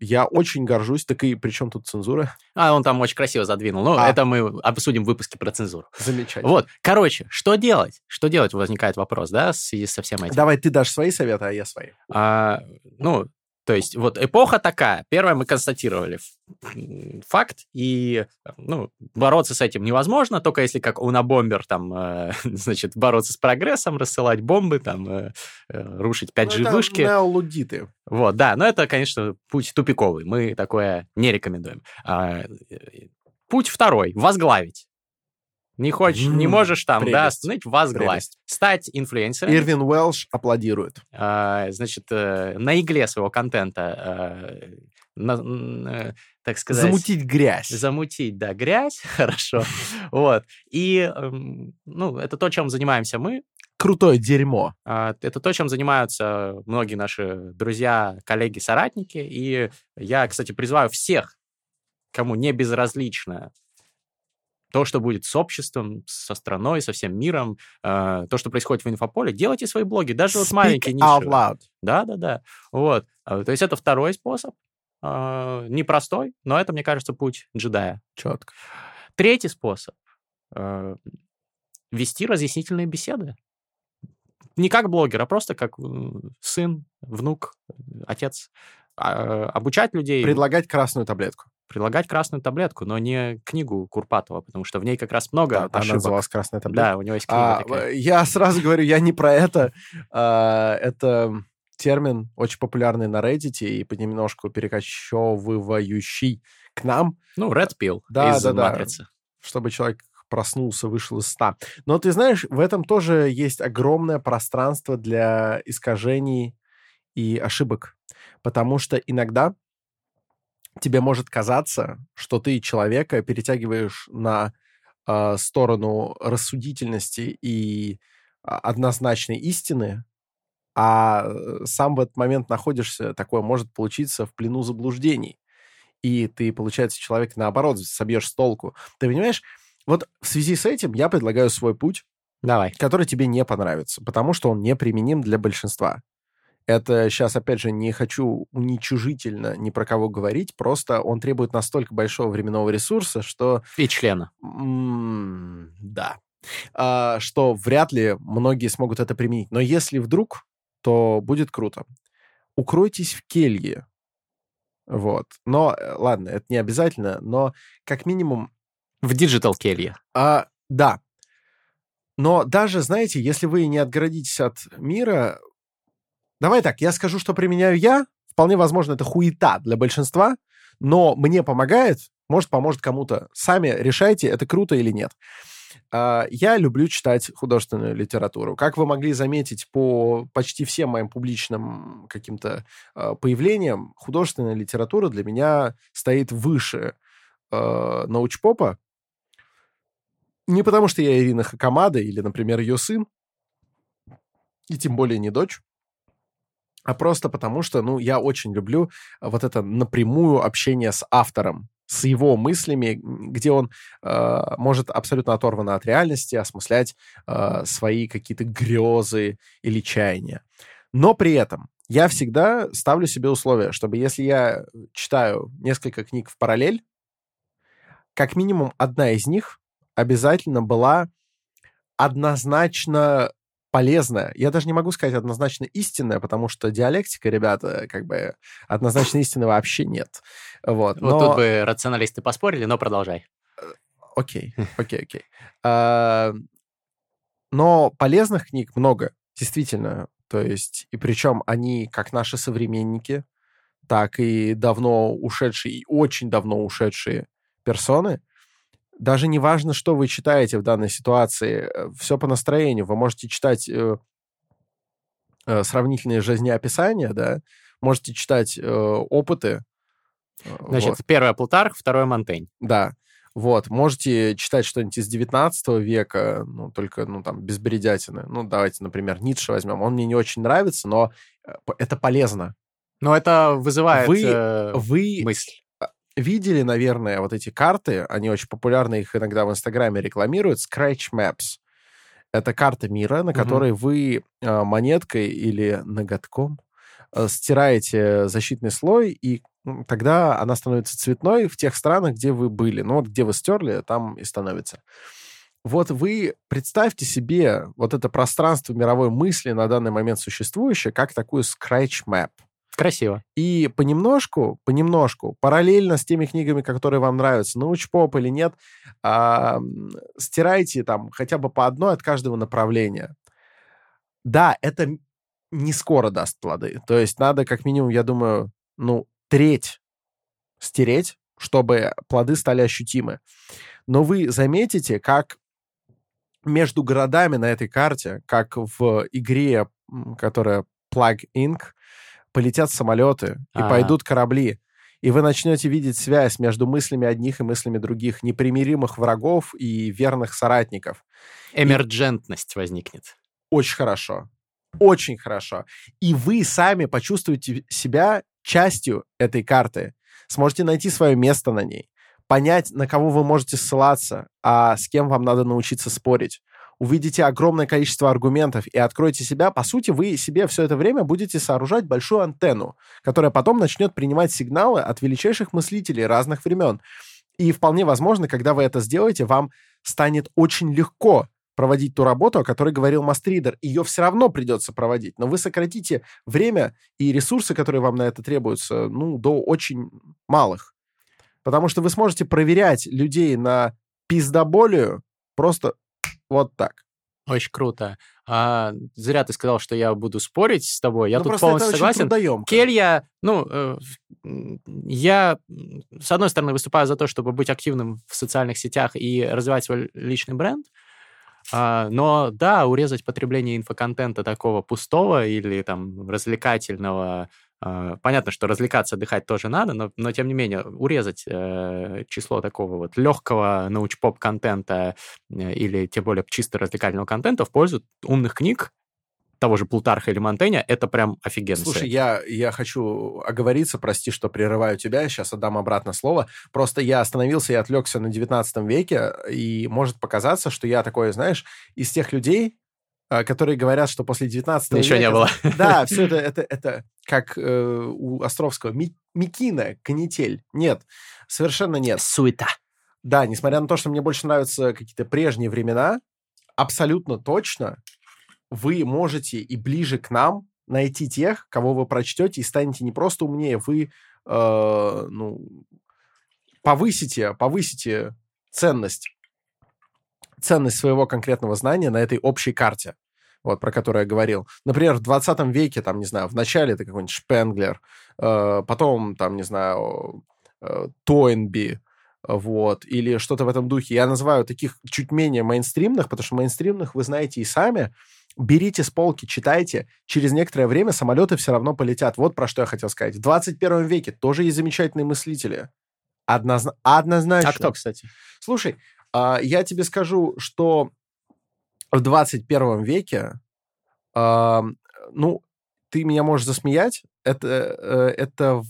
Я очень горжусь, так и при чем тут цензура? А, он там очень красиво задвинул. Ну, А. это мы обсудим в выпуске про цензуру. Замечательно. Вот, короче, что делать? Что делать, возникает вопрос, да, в связи со всем этим. Давай ты дашь свои советы, а я свои. А, ну, то есть вот эпоха такая. Первое, мы констатировали факт, и, ну, бороться с этим невозможно, только если как Унабомбер там, э, [LAUGHS] значит, бороться с прогрессом, рассылать бомбы, там, э, э, рушить 5G Ну, это вышки. неолудиты. Вот, да, но это, конечно, путь тупиковый. Мы такое не рекомендуем. А, э, путь второй — возглавить. Не хочешь, не М, можешь там, да, прелесть, остановить, возглавить. прелесть. Стать инфлюенсером. Ирвин Уэлш аплодирует. а, значит, э, на игле своего контента, э, на- э, так сказать... Замутить грязь. Замутить, да, грязь, [LAUGHS] хорошо. Вот. И, эм, ну, это то, чем занимаемся мы. Крутое дерьмо. А, Это то, чем занимаются многие наши друзья, коллеги, соратники. И я, кстати, призываю всех, кому не безразлично то, что будет с обществом, со страной, со всем миром, э, то, что происходит в инфополе, делайте свои блоги, даже вот Speak маленькие out ниши. loud. Да, да, да. Вот. То есть это второй способ. А, Непростой, но это, мне кажется, путь джедая. Четко. Третий способ э, вести разъяснительные беседы. Не как блогер, а просто как сын, внук, э, отец. А, Обучать людей, Предлагать красную таблетку. Предлагать красную таблетку, но не книгу Курпатова, потому что в ней как раз много Да, она ошибок. называлась красная таблетка. Да, у него есть книга А, такая. я сразу говорю, я не про это. А, это термин очень популярный на Reddit и понемножку перекочевывающий к нам, Ну, Red Pill Да, из да, да. «Матрицы». чтобы человек проснулся, вышел из ста. Но ты знаешь, в этом тоже есть огромное пространство для искажений и ошибок. Потому что иногда тебе может казаться, что ты человека перетягиваешь на э, сторону рассудительности и а, однозначной истины, а э, сам в этот момент находишься, такое может получиться в плену заблуждений. И ты, получается, человек, наоборот, собьешь с толку. Ты понимаешь, вот в связи с этим я предлагаю свой путь, Давай. который тебе не понравится, потому что он неприменим для большинства. Это сейчас, опять же, не хочу уничижительно ни про кого говорить, просто он требует настолько большого временного ресурса, что И члена. М, да. А, что вряд ли многие смогут это применить. Но если вдруг, то будет круто. Укройтесь в келье. Вот. Но, э, ладно, это не обязательно, но как минимум... В digital келье. а, да. Но даже, знаете, если вы не отгородитесь от мира... Давай так, я скажу, что применяю я. Вполне возможно, это хуета для большинства, но мне помогает, может, поможет кому-то. Сами решайте, это круто или нет. А, Я люблю читать художественную литературу. Как вы могли заметить по почти всем моим публичным каким-то а, появлениям, художественная литература для меня стоит выше э, научпопа. Не потому, что я Ирина Хакамада или, например, ее сын, и тем более не дочь, а просто потому, что, ну, я очень люблю вот это напрямую общение с автором, с его мыслями, где он э, может абсолютно оторванно от реальности осмыслять э, свои какие-то грезы или чаяния. Но при этом я всегда ставлю себе условия, чтобы если я читаю несколько книг в параллель, как минимум одна из них обязательно была однозначно полезная. Я даже не могу сказать однозначно истинная, потому что диалектика, ребята, как бы однозначно истины вообще нет. Вот, но... вот тут бы рационалисты поспорили, но продолжай. Э, окей, окей, окей. А, но полезных книг много, действительно. То есть, и причем они как наши современники, так и давно ушедшие, и очень давно ушедшие персоны. Даже не важно, что вы читаете в данной ситуации, э, все по настроению. Вы можете читать э, э, сравнительные жизнеописания, да, можете читать э, опыты. Э, Значит, вот. первое Плутарх, второе Монтень. Да. Вот, можете читать что-нибудь из 19 века, ну, только, ну, там, без бредятины. Ну, давайте, например, Ницше возьмем. Он мне не очень нравится, но это полезно. Но это вызывает вы, э, вы мысль видели, наверное, вот эти карты, они очень популярны, их иногда в Инстаграме рекламируют, Scratch Maps. Это карта мира, на которой mm-hmm. вы э, монеткой или ноготком э, стираете защитный слой, и тогда она становится цветной в тех странах, где вы были. Ну вот где вы стерли, там и становится. Вот вы представьте себе вот это пространство мировой мысли на данный момент существующее, как такую scratch map. Красиво. И понемножку, понемножку, параллельно с теми книгами, которые вам нравятся, научпоп или нет, а, стирайте там хотя бы по одной от каждого направления. Да, это не скоро даст плоды. То есть надо как минимум, я думаю, ну, треть стереть, чтобы плоды стали ощутимы. Но вы заметите, как между городами на этой карте, как в игре, которая Plug Inc., полетят самолеты и А-а-а. пойдут корабли. И вы начнете видеть связь между мыслями одних и мыслями других, непримиримых врагов и верных соратников. Эмерджентность и... возникнет. Очень хорошо. Очень хорошо. И вы сами почувствуете себя частью этой карты. Сможете найти свое место на ней. Понять, на кого вы можете ссылаться, а с кем вам надо научиться спорить увидите огромное количество аргументов и откроете себя, по сути, вы себе все это время будете сооружать большую антенну, которая потом начнет принимать сигналы от величайших мыслителей разных времен. И вполне возможно, когда вы это сделаете, вам станет очень легко проводить ту работу, о которой говорил Мастридер. Ее все равно придется проводить, но вы сократите время и ресурсы, которые вам на это требуются, ну, до очень малых. Потому что вы сможете проверять людей на пиздоболию просто вот так. Очень круто. А, зря ты сказал, что я буду спорить с тобой. Я ну, тут полностью согласен. Келья, ну, э, я, с одной стороны, выступаю за то, чтобы быть активным в социальных сетях и развивать свой личный бренд. А, но да, урезать потребление инфоконтента такого пустого или там развлекательного понятно, что развлекаться, отдыхать тоже надо, но, но тем не менее урезать э, число такого вот легкого научпоп-контента э, или тем более чисто развлекательного контента в пользу умных книг, того же Плутарха или Монтеня, это прям офигенно. Слушай, я, я хочу оговориться, прости, что прерываю тебя, сейчас отдам обратно слово. Просто я остановился и отвлекся на 19 веке, и может показаться, что я такой, знаешь, из тех людей, а, которые говорят, что после 19 века... Еще не было. [LAUGHS] Да, все это, это, это как э, у Островского. Ми, Микина, канитель. Нет, совершенно нет. Суета. Да, несмотря на то, что мне больше нравятся какие-то прежние времена, абсолютно точно вы можете и ближе к нам найти тех, кого вы прочтете, и станете не просто умнее, вы э, ну, повысите, повысите ценность ценность своего конкретного знания на этой общей карте, вот, про которую я говорил. Например, в 20 веке, там, не знаю, в начале это какой-нибудь Шпенглер, э, потом, там, не знаю, э, Тойнби, вот, или что-то в этом духе. Я называю таких чуть менее мейнстримных, потому что мейнстримных вы знаете и сами. Берите с полки, читайте. Через некоторое время самолеты все равно полетят. Вот про что я хотел сказать. В 21 веке тоже есть замечательные мыслители. Однозна... Однозначно. А кто, кстати? Слушай, я тебе скажу, что в 21 веке, а, ну, ты меня можешь засмеять, это, э, это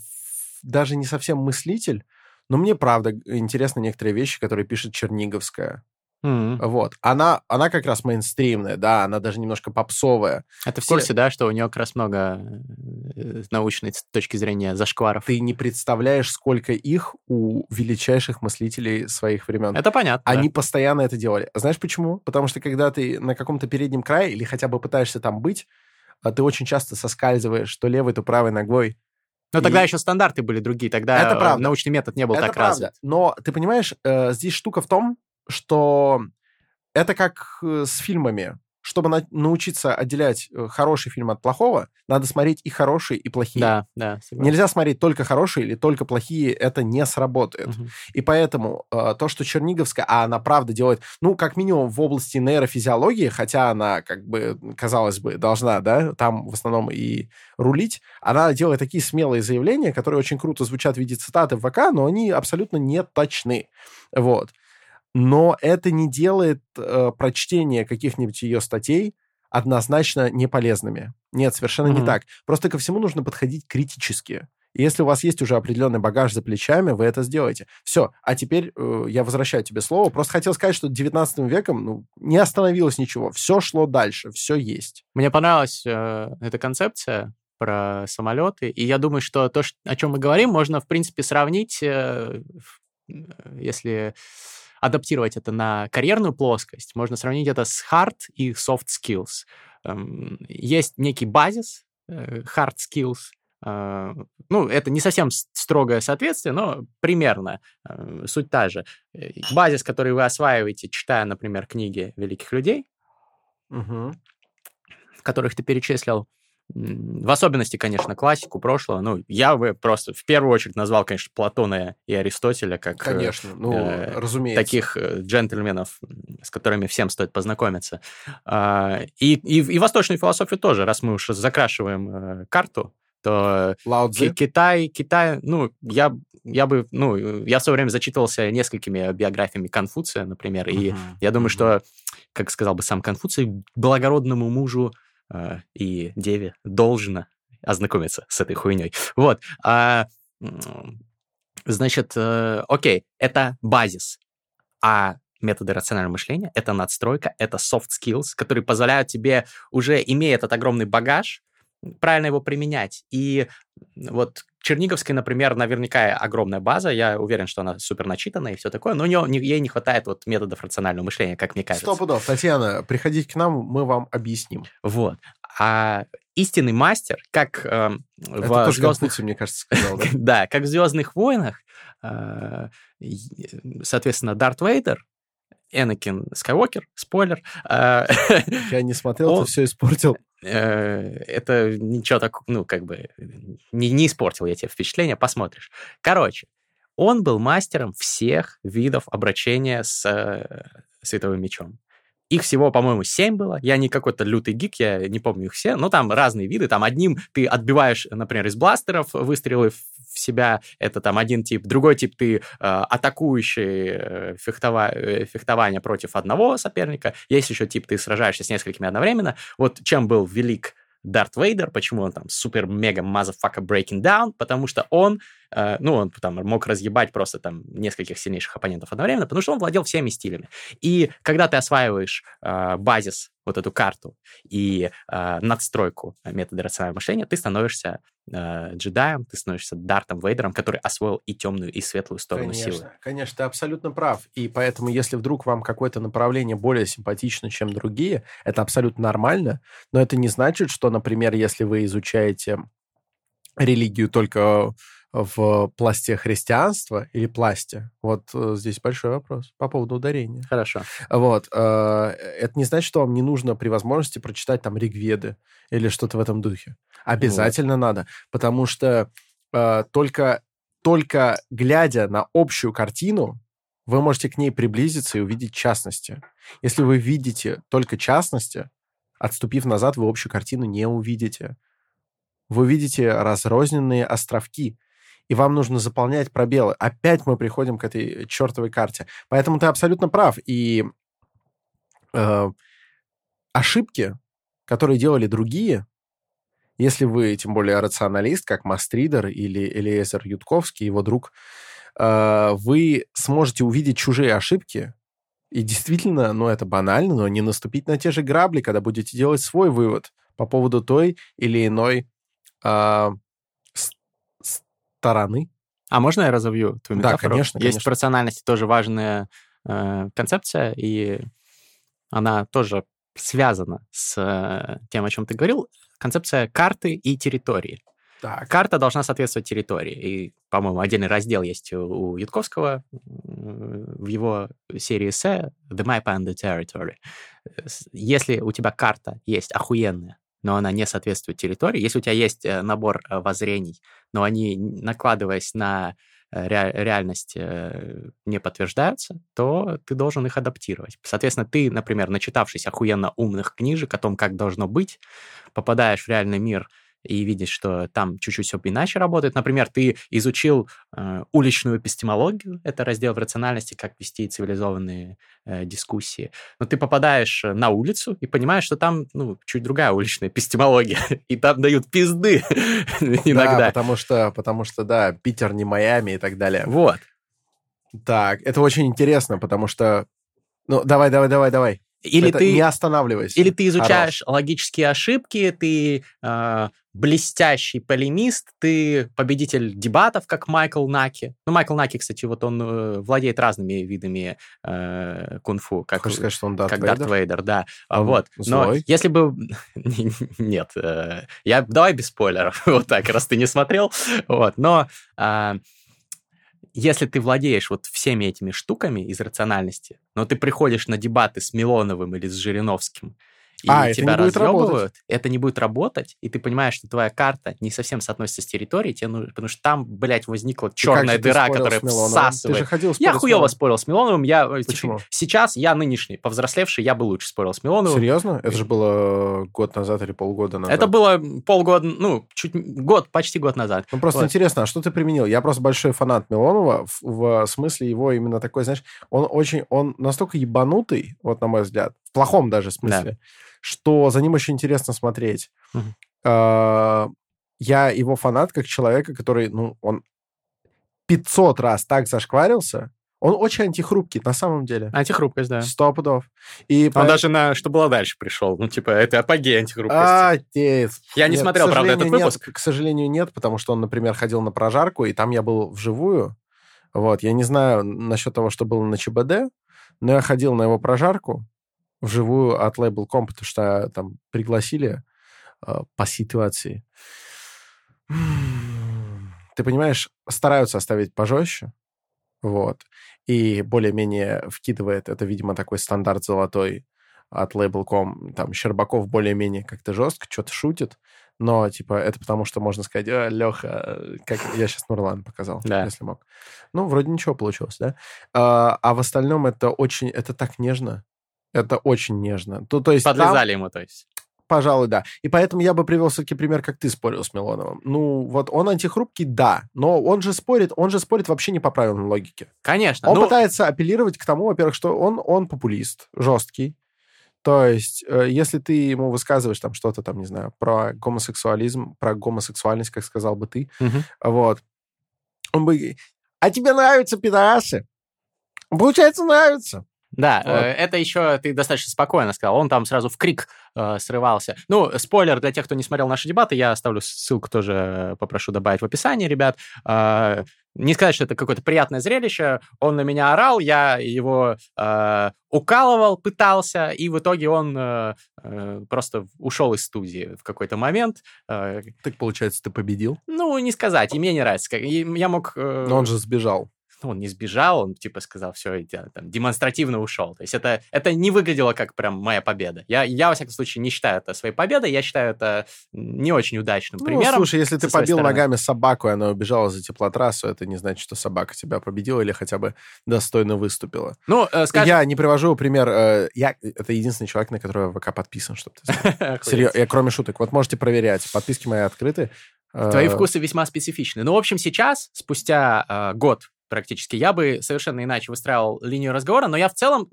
даже не совсем мыслитель, но мне, правда, интересны некоторые вещи, которые пишет Черниговская. Mm-hmm. Вот. Она, она как раз мейнстримная, да, она даже немножко попсовая. А ты в курсе, да, что у нее как раз много э, с научной точки зрения зашкваров? Ты не представляешь, сколько их у величайших мыслителей своих времен. Это понятно. Они да. постоянно это делали. Знаешь почему? Потому что когда ты на каком-то переднем крае или хотя бы пытаешься там быть, а ты очень часто соскальзываешь то левой, то правой ногой. Но тогда И- еще стандарты были другие, тогда Это правда. научный метод не был это так правда. развит. Но ты понимаешь, э, здесь штука в том, что это как э, с фильмами. Чтобы на- научиться отделять э, хороший фильм от плохого, надо смотреть и хорошие, и плохие. Да, да. согласен. Нельзя смотреть только хорошие или только плохие, это не сработает. Мгм. И поэтому э, то, что Черниговская, а она правда делает, ну, как минимум в области нейрофизиологии, хотя она, как бы, казалось бы, должна, да, там в основном и рулить, она делает такие смелые заявления, которые очень круто звучат в виде цитаты в ВК, но они абсолютно не точны. Вот. Но это не делает э, прочтение каких-нибудь ее статей однозначно не полезными. Нет, совершенно не Мгм. так. Просто ко всему нужно подходить критически. И если у вас есть уже определенный багаж за плечами, вы это сделаете. Все. А теперь э, я возвращаю тебе слово. Просто хотел сказать, что 19 веком ну, не остановилось ничего. Все шло дальше. Все есть. Мне понравилась э, эта концепция про самолеты, и я думаю, что то, о чем мы говорим, можно, в принципе, сравнить, э, э, если адаптировать это на карьерную плоскость, можно сравнить это с hard и soft skills. Эм, Есть некий базис, э, hard skills, э, ну, это не совсем строгое соответствие, но примерно э, суть та же. Базис, который вы осваиваете, читая, например, книги великих людей, которых ты перечислил, в особенности, конечно, классику прошлого. Ну, я бы просто в первую очередь назвал, конечно, Платона и Аристотеля как э, Конечно. Ну, э, разумеется. таких э, джентльменов, с которыми всем стоит познакомиться. А, И, и, и восточную философию тоже, раз мы уж закрашиваем э, карту, то Цзи. Китай, Китай, ну, я, я бы, ну, я в свое время зачитывался несколькими биографиями Конфуция, например, и Мгм. я думаю, Мгм. что, как сказал бы сам Конфуций, благородному мужу и деве должно ознакомиться с этой хуйней. Вот. А, значит, э, окей, это базис. А методы рационального мышления — это надстройка, это soft skills, которые позволяют тебе, уже имея этот огромный багаж, правильно его применять. И вот Черниговской, например, наверняка огромная база, я уверен, что она супер начитанная и все такое, но у нее, не- ей не хватает вот методов рационального мышления, как мне кажется. Сто пудов. Татьяна, приходите к нам, мы вам объясним. Вот. А истинный мастер, как Это в тоже звездных... Конфуций, мне кажется, сказал, да? [LAUGHS] Да, как в Звездных войнах, э, соответственно, Дарт Вейдер, Энакин Скайуокер, спойлер, э, Я не смотрел, Он- ты все испортил. Э, это ничего так, ну, как бы, не, не испортил я тебе впечатление, посмотришь. Короче, он был мастером всех видов обращения с э, световым мечом. Их всего, по-моему, семь было. Я не какой-то лютый гик, я не помню их все, но там разные виды. Там одним ты отбиваешь, например, из бластеров выстрелы в себя, это там один тип. Другой тип ты э, атакующий э, фехтова- э, фехтование против одного соперника. Есть еще тип, ты сражаешься с несколькими одновременно. Вот чем был велик Дарт Вейдер, почему он там супер-мега motherfucker breaking down, потому что он, ну, он там мог разъебать просто там нескольких сильнейших оппонентов одновременно, потому что он владел всеми стилями. И когда ты осваиваешь э, базис, вот эту карту и э, надстройку метода рационального мышления, ты становишься э, джедаем, ты становишься Дартом Вейдером, который освоил и темную, и светлую сторону Конечно, силы. конечно, ты абсолютно прав. И поэтому, если вдруг вам какое-то направление более симпатично, чем другие, это абсолютно нормально. Но это не значит, что, например, если вы изучаете религию только в пласте христианства или пласте, вот э, здесь большой вопрос по поводу ударения. Хорошо. Вот. э, Это не значит, что вам не нужно при возможности прочитать там Ригведы или что-то в этом духе. Обязательно надо, потому что э, только, только глядя на общую картину, вы можете к ней приблизиться и увидеть частности. Если вы видите только частности, отступив назад, вы общую картину не увидите. Вы увидите разрозненные островки. И вам нужно заполнять пробелы. Опять мы приходим к этой чертовой карте. Поэтому ты абсолютно прав. И э, ошибки, которые делали другие, если вы, тем более, рационалист, как Мастридер или Элиезер Ютковский, его друг, э, вы сможете увидеть чужие ошибки, и действительно, ну, это банально, но не наступить на те же грабли, когда будете делать свой вывод по поводу той или иной э, стороны. А можно я разовью твою Да, метафору? конечно, Есть конечно. в рациональности тоже важная э, концепция, и она тоже связана с э, тем, о чем ты говорил. Концепция карты и территории. Так. Карта должна соответствовать территории. И, по-моему, отдельный раздел есть у, у Ютковского э, в его серии эссе «The Map and the Territory». С- Если у тебя карта есть охуенная, но она не соответствует территории, если у тебя есть э, набор э, воззрений, но они, накладываясь на э, ре- реальность, не подтверждаются, то ты должен их адаптировать. Соответственно, ты, например, начитавшись охуенно умных книжек о том, как должно быть, попадаешь в реальный мир и видишь, что там чуть-чуть все иначе работает. Например, ты изучил э, уличную эпистемологию, это раздел в рациональности, как вести цивилизованные э, дискуссии. Но ты попадаешь э, на улицу и понимаешь, что там ну, чуть другая уличная эпистемология, [LAUGHS] и там дают пизды [LAUGHS] Да, иногда. потому что, потому что, да, Питер не Майами и так далее. Вот. Так, это очень интересно, потому что... Ну, давай, давай, давай, давай. Или Это ты... не останавливайся. Или ты изучаешь логические ошибки, ты э, блестящий полемист, ты победитель дебатов, как Майкл Наки. Ну, Майкл Наки, кстати, вот он э, владеет разными видами э, кунг-фу. Как, Хочешь сказать, что он Дарт как Вейдер? Дарт Вейдер, да. А вот. Но злой? если бы... [LAUGHS] Нет. э, Я... Давай без спойлеров. [LAUGHS] вот так, раз ты не смотрел. Вот. Но а, если ты владеешь вот всеми этими штуками из рациональности, но ты приходишь на дебаты с Милоновым или с Жириновским, и А, это тебя не будет работать. разъебывают, это не будет работать, и ты понимаешь, что твоя карта не совсем соотносится с территорией, тебе нужно, потому что там, блядь, возникла черная дыра, которая всасывает. Ты же ходил Я хуево спорил с Милоновым, я э, теперь- Почему? сейчас я нынешний, повзрослевший, я бы лучше спорил с Милоновым. Серьезно? Это же было год назад или полгода назад. Это было полгода, ну, чуть год, почти год назад. Ну, просто Вот. интересно, а что ты применил? Я просто большой фанат Милонова в, в смысле его именно такой, знаешь, он очень, он настолько ебанутый, вот на мой взгляд, плохом даже смысле, что за ним очень интересно смотреть. А, Я его фанат как человека, который, ну, он 500 раз так зашкварился, он очень антихрупкий на самом деле. Антихрупкость, да. Сто пудов. И Он по- даже на «Что было дальше» пришел. Ну, типа, это апогей антихрупкости. А, те- Я не Нет, смотрел, правда, этот нет. выпуск. К сожалению, нет, потому что он, например, ходил на прожарку, и там я был вживую. Вот, я не знаю насчет того, что было на ЧБД, но я ходил на его прожарку вживую от Label.com, потому что там пригласили э, по ситуации. Ты понимаешь, стараются оставить пожестче, вот, и более-менее вкидывает, это, видимо, такой стандарт золотой от Label.com, там, Щербаков более-менее как-то жестко, что-то шутит, но, типа, это потому, что можно сказать, «А, Леха, как я сейчас Нурлан показал, Да. если мог. Ну, вроде ничего получилось, да? А, а в остальном это очень, это так нежно, это очень нежно. То, то есть там- Подлезали ему, то есть. Пожалуй, да. И поэтому я бы привел все-таки пример, как ты спорил с Милоновым. Ну, вот он антихрупкий, да, но он же спорит, он же спорит вообще не по правилам логики. Конечно. Он ну, пытается апеллировать к тому, во-первых, что он, он популист, жесткий. То есть, э, если ты ему высказываешь там что-то, там, не знаю, про гомосексуализм, про гомосексуальность, как сказал бы ты, мгм. вот, он бы... А тебе нравятся пидорасы? Получается, нравится. Да, Вот. э, это еще ты достаточно спокойно сказал. Он там сразу в крик э, срывался. Ну, спойлер для тех, кто не смотрел наши дебаты, я оставлю ссылку тоже, э, попрошу добавить в описании, ребят. Э, не сказать, что это какое-то приятное зрелище. Он на меня орал, я его э, укалывал, пытался, и в итоге он э, э, просто ушел из студии в какой-то момент. Э, Так, получается, ты победил? ну, не сказать, и мне не нравится. и Я мог... э, Но он же сбежал. Ну, он не сбежал, он типа сказал, все, там, демонстративно ушел. То есть это, это не выглядело как прям моя победа. Я, я, во всяком случае, не считаю это своей победой, я считаю это не очень удачным Ну, примером. слушай, если ты побил стороны. ногами собаку, и она убежала за теплотрассу, это не значит, что собака тебя победила или хотя бы достойно выступила. Ну, э, скажем... Я не привожу пример. э, Я, это единственный человек, на которого ВК подписан, чтобы ты знал. [LAUGHS] Серьезно, я кроме шуток. Вот можете проверять. Подписки мои открыты. Твои Э, вкусы весьма специфичны. Ну, в общем, сейчас, спустя э, год практически, я бы совершенно иначе выстраивал линию разговора, но я в целом...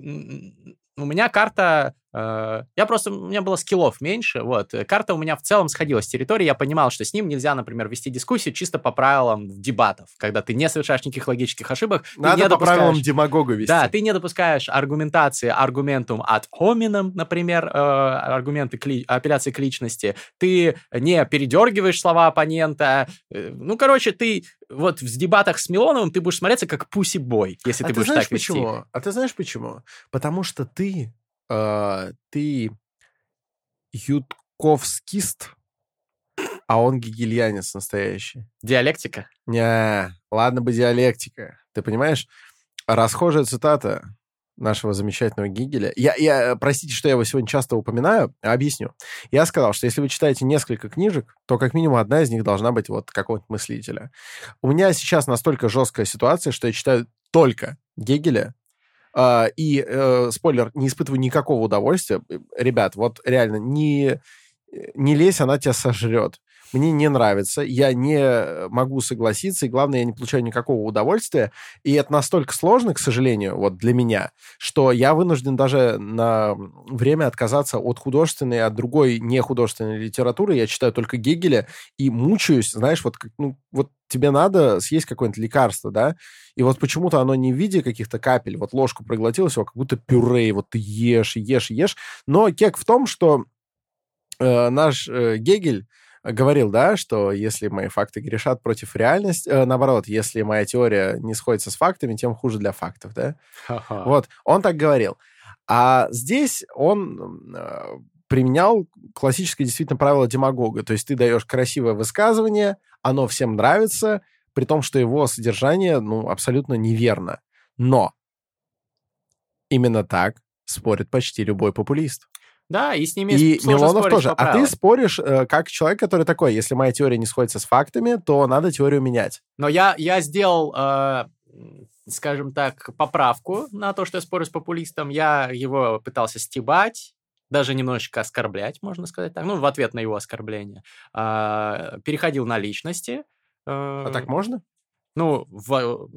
У меня карта... э, я просто... У меня было скиллов меньше, вот. Карта у меня в целом сходила с территории, я понимал, что с ним нельзя, например, вести дискуссию чисто по правилам дебатов, когда ты не совершаешь никаких логических ошибок, Надо не по правилам допускаешь- демагога вести. да, ты не допускаешь аргументации аргументум ad hominem, например, э, аргументы к ли- апелляции к личности. Ты не передергиваешь слова оппонента. Э, Ну, короче, ты вот в дебатах с Милоновым ты будешь смотреться как пуси-бой, если а ты ты будешь знаешь так вести. почему? А ты знаешь почему? Потому что ты, э, ты ютковскист, а он гегельянец настоящий. Диалектика. Не, ладно бы диалектика. Ты понимаешь, расхожая цитата нашего замечательного Гегеля. Я, я, простите, что я его сегодня часто упоминаю, объясню. Я сказал, что если вы читаете несколько книжек, то как минимум одна из них должна быть вот какого-то мыслителя. У меня сейчас настолько жесткая ситуация, что я читаю только Гегеля, а, и, э, спойлер, не испытываю никакого удовольствия. Ребят, вот реально, не, не лезь, она тебя сожрет. Мне не нравится, я не могу согласиться, и главное, я не получаю никакого удовольствия. И это настолько сложно, к сожалению, вот для меня, что я вынужден даже на время отказаться от художественной, от другой нехудожественной литературы. Я читаю только Гегеля и мучаюсь, знаешь, вот, ну, вот тебе надо съесть какое-нибудь лекарство, да, и вот почему-то оно не в виде каких-то капель, вот ложку проглотилось, его как будто пюре, вот ты ешь, ешь, ешь. Но кек в том, что э, наш э, Гегель говорил, да, что если мои факты грешат против реальности, э, наоборот, если моя теория не сходится с фактами, тем хуже для фактов, да. Ха-ха. Вот, он так говорил. А здесь он э, применял классическое действительно правило демагога. То есть ты даешь красивое высказывание, оно всем нравится, при том, что его содержание, ну, абсолютно неверно. Но именно так спорит почти любой популист. Да, и с ними И сложно Милонов тоже. А ты споришь э, как человек, который такой, если моя теория не сходится с фактами, то надо теорию менять. Но я, я сделал, э, скажем так, поправку на то, что я спорю с популистом. Я его пытался стебать, даже немножечко оскорблять, можно сказать так, ну, в ответ на его оскорбление. А, переходил на личности. А так можно? Ну, в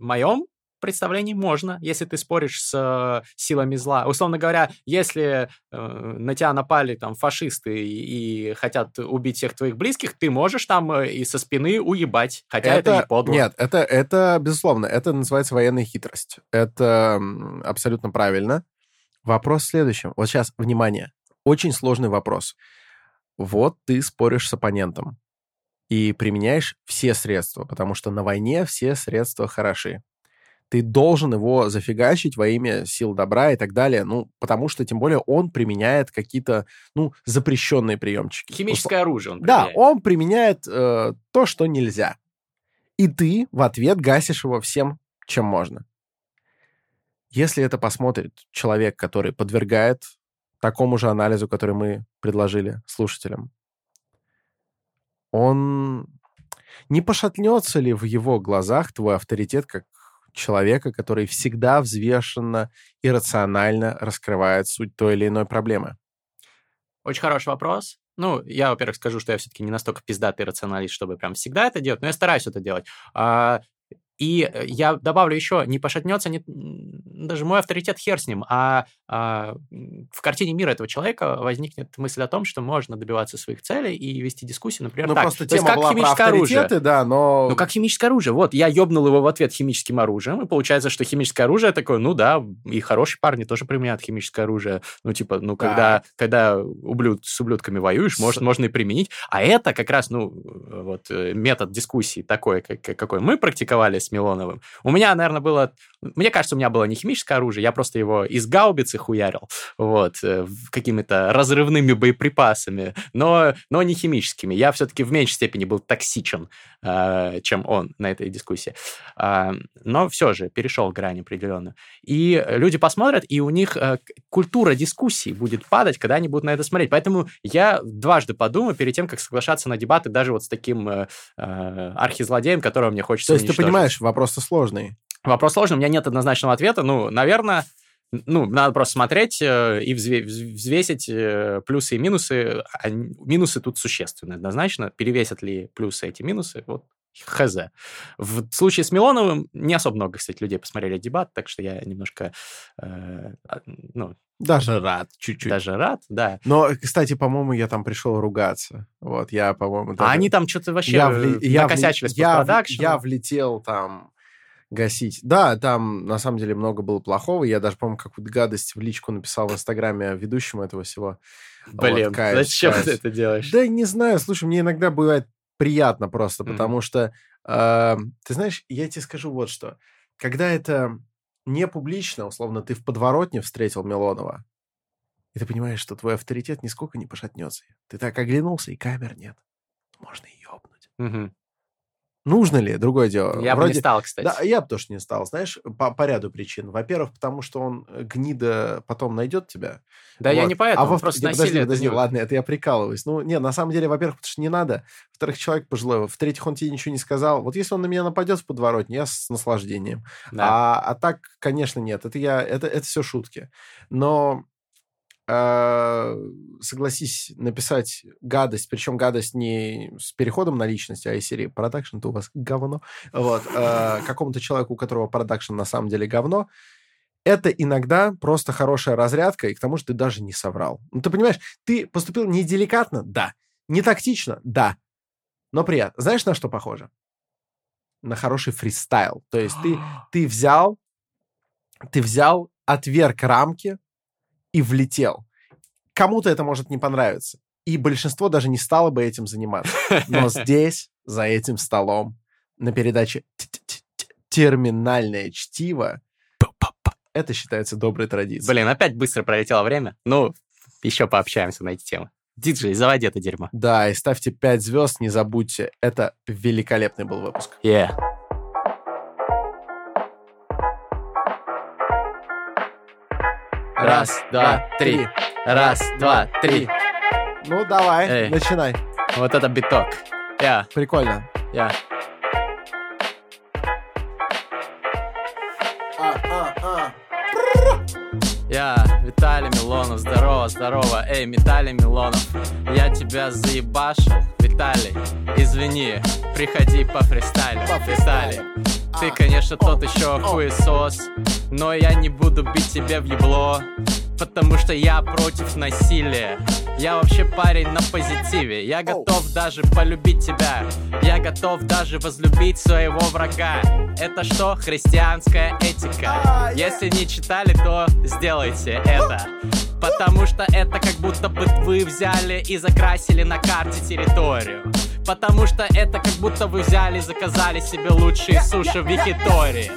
моем представлении можно, если ты споришь с э, силами зла. Условно говоря, если э, на тебя напали там фашисты и, и хотят убить всех твоих близких, ты можешь там э, и со спины уебать, хотя это, не подло. Нет, это, это, безусловно, это называется военная хитрость. Это абсолютно правильно. Вопрос в следующем. Вот сейчас, внимание, очень сложный вопрос. Вот ты споришь с оппонентом и применяешь все средства, потому что на войне все средства хороши. Ты должен его зафигачить во имя сил добра и так далее, ну, потому что, тем более, он применяет какие-то, ну, запрещенные приемчики. Химическое оружие он Да, применяет. он применяет э, то, что нельзя. И ты в ответ гасишь его всем, чем можно. Если это посмотрит человек, который подвергает такому же анализу, который мы предложили слушателям, он не пошатнется ли в его глазах твой авторитет как человека, который всегда взвешенно и рационально раскрывает суть той или иной проблемы? Очень хороший вопрос. Ну, я, во-первых, скажу, что я все-таки не настолько пиздатый рационалист, чтобы прям всегда это делать, но я стараюсь это делать. А, и э, я добавлю еще, не пошатнется не, даже мой авторитет хер с ним, а, а, в картине мира этого человека возникнет мысль о том, что можно добиваться своих целей и вести дискуссию, например, Ну, так. просто То есть тема как была про химическое оружие. авторитеты, да, но... Ну, как химическое оружие. Вот, я ёбнул его в ответ химическим оружием, и получается, что химическое оружие такое, ну да, и хорошие парни тоже применяют химическое оружие. Ну, типа, ну, когда, когда ублюд, с ублюдками воюешь, С- может, можно и применить. А это как раз, ну, вот, э, метод дискуссии такой, как- какой мы практиковали с Милоновым. У меня, наверное, было... Мне кажется, у меня было не химическое оружие, я просто его из гаубицы хуярил, вот, э, какими-то разрывными боеприпасами, но, но не химическими. Я все-таки в меньшей степени был токсичен, э, чем он на этой дискуссии. А, Но все же перешел грань определенную. И люди посмотрят, и у них э, культура дискуссий будет падать, когда они будут на это смотреть. Поэтому я дважды подумаю перед тем, как соглашаться на дебаты даже вот с таким архизлодеем, которого мне хочется То есть ты уничтожить. Понимаешь, вопрос-то сложный. Вопрос сложный, у меня нет однозначного ответа. Ну, наверное, ну, надо просто смотреть э, и взве- вз- взвесить э, плюсы и минусы. Они- минусы тут существенны однозначно. Перевесят ли плюсы эти минусы? Вот хз. В случае с Милоновым не особо много, кстати, людей посмотрели дебат, так что я немножко, э, а, ну, Даже рад чуть-чуть. даже рад, да. Но, кстати, по-моему, я там пришел ругаться. Вот, я, по-моему... А даже- они там что-то вообще я, я вли- я, вли- накосячили с я, в- постпродакшеном. я влетел там гасить. Да, там на самом деле много было плохого. Я даже, по-моему, какую-то гадость в личку написал в Инстаграме ведущему этого всего. Блин, Вот, кайф, зачем кайф. ты это делаешь? Да не знаю, слушай, мне иногда бывает приятно просто, Мгм. потому что, э, ты знаешь, я тебе скажу вот что. Когда это не публично, условно, ты в подворотне встретил Милонова, и ты понимаешь, что твой авторитет нисколько не пошатнется. Ты так оглянулся, и камер нет. Можно и ёбнуть. Мгм. Нужно ли? Другое дело. Я бы Вроде- не стал, кстати. Да, я бы тоже не стал, знаешь, по, по ряду причин. Во-первых, потому что он, э, гнида, потом найдет тебя. Да я Вот. не поэтому, во- просто не, подожди, подожди, это не- ладно, это я прикалываюсь. Ну, не, на самом деле, во-первых, потому что не надо. Во-вторых, человек пожилой. В-третьих, он тебе ничего не сказал. Вот если он на меня нападет в подворотне, я с наслаждением. Да. А, а так, конечно, нет. Это я, это, это все шутки. Но э, согласись, написать гадость, причем гадость не с переходом на личность, а из серии продакшн, то у вас говно. Вот. э, какому-то человеку, у которого продакшн на самом деле говно, это иногда просто хорошая разрядка, и к тому же ты даже не соврал. Ну, ты понимаешь, ты поступил не деликатно, да. Не тактично, да. Но приятно. Знаешь, на что похоже? На хороший фристайл. То есть ты, [GASPS] ты взял, ты взял, отверг рамки и влетел. Кому-то это может не понравиться. И большинство даже не стало бы этим заниматься. Но [LAUGHS] здесь, за этим столом, на передаче «Т-т-т-т- «Терминальное чтиво», это считается доброй традицией. Блин, опять быстро пролетело время. Ну, еще пообщаемся на эти темы. Диджей, заводи это дерьмо. Да, и ставьте 5 звезд, не забудьте. Это великолепный был выпуск. Yeah. Раз, два, три. Раз, два, три. Ну, давай, Эй. начинай. Вот это биток. Я, Прикольно. я. Я, Виталий Милонов, здорово, здорово, эй, Виталий Милонов, я тебя заебашил, Виталий, извини, приходи по фристайлю, Виталий, ты, конечно, тот еще хуесос, но я не буду бить тебе в ебло, потому что я против насилия. Я вообще парень на позитиве, я готов даже полюбить тебя, я готов даже возлюбить своего врага. Это что, христианская этика? Если не читали, то сделайте это. Потому что это как будто бы вы взяли и закрасили на карте территорию. Потому что это как будто вы взяли и заказали себе лучшие суши в Викитории.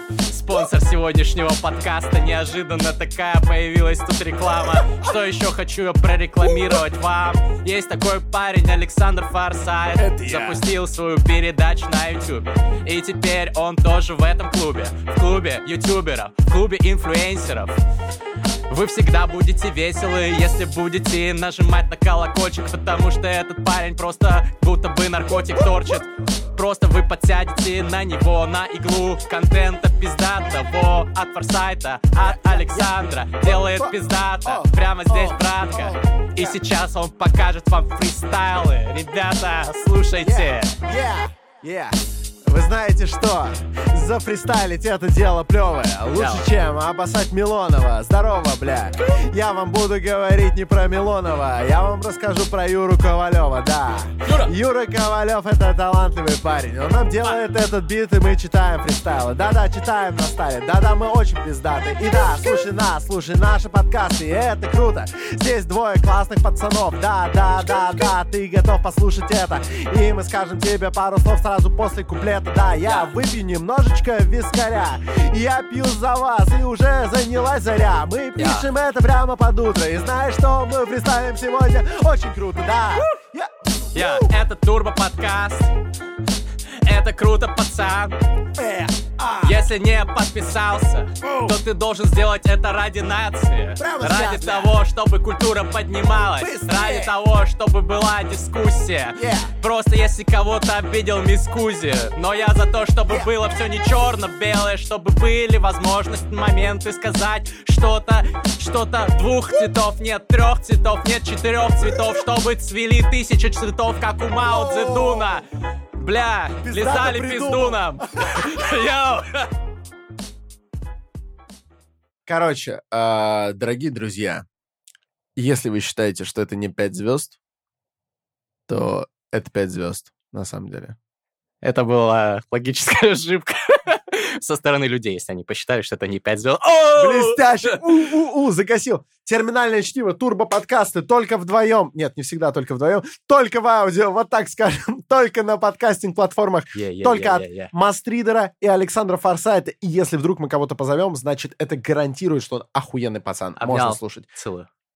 Спонсор сегодняшнего подкаста неожиданно такая появилась тут реклама. Что еще хочу я прорекламировать вам? Есть такой парень Александр Фарсайт. Запустил свою передачу на YouTube. И теперь он тоже в этом клубе. В клубе ютуберов, в клубе инфлюенсеров. Вы всегда будете веселы, если будете нажимать на колокольчик, потому что этот парень просто будто бы наркотик торчит. Просто вы подсядете на него, на иглу контента пиздатого от Форсайта, от Александра. Делает пиздата, прямо здесь, братка. И сейчас он покажет вам фристайлы. Ребята, слушайте. Yeah, yeah. Вы знаете что? Зафристайлить это дело плевое. Лучше, чем обоссать Милонова. Здорово, бля. Я вам буду говорить не про Милонова. Я вам расскажу про Юру Ковалева, да. Юра! Юра Ковалев это талантливый парень. Он нам делает этот бит, и мы читаем фристайлы. Да-да, читаем на стайле. Да-да, мы очень пиздаты. И да, слушай нас, слушай наши подкасты. И это круто. Здесь двое классных пацанов. Да, да, да, да, ты готов послушать это. И мы скажем тебе пару слов сразу после куплета. Да, я выпью немножечко вискаря. Я пью за вас, и уже занялась заря. Мы пишем это прямо под утро. И знаешь, что мы фристайлим сегодня? Очень круто, да. Я- Я, это Турбо подкаст. Это круто, пацан. Если не подписался, то ты должен сделать это ради нации. Ради того, чтобы культура поднималась. Ради того, чтобы была дискуссия. Просто если кого-то обидел мискузи. Но я за то, чтобы было все не черно-белое, чтобы были возможности, моменты сказать что-то, что-то двух цветов, нет трех цветов, нет четырех цветов, чтобы цвели тысячи цветов, как у Мао Цзэдуна. Бля, лизали пиздуном. [LAUGHS] Йоу. Короче, а, дорогие друзья, если вы считаете, что это не 5 звезд, то это 5 звезд, на самом деле. Это была логическая [LAUGHS] ошибка со стороны людей, если они посчитали, что это не 5 звезд. О! Блестяще! [LAUGHS] У-у-у, закосил. Терминальное чтиво, турбо-подкасты только вдвоем. Нет, не всегда только вдвоем. Только в аудио, вот так скажем. [LAUGHS] Только на подкастинг-платформах. Только от Мастридера и Александра Форсайта. И если вдруг мы кого-то позовем, значит, это гарантирует, что он охуенный пацан. Можно слушать. Целую.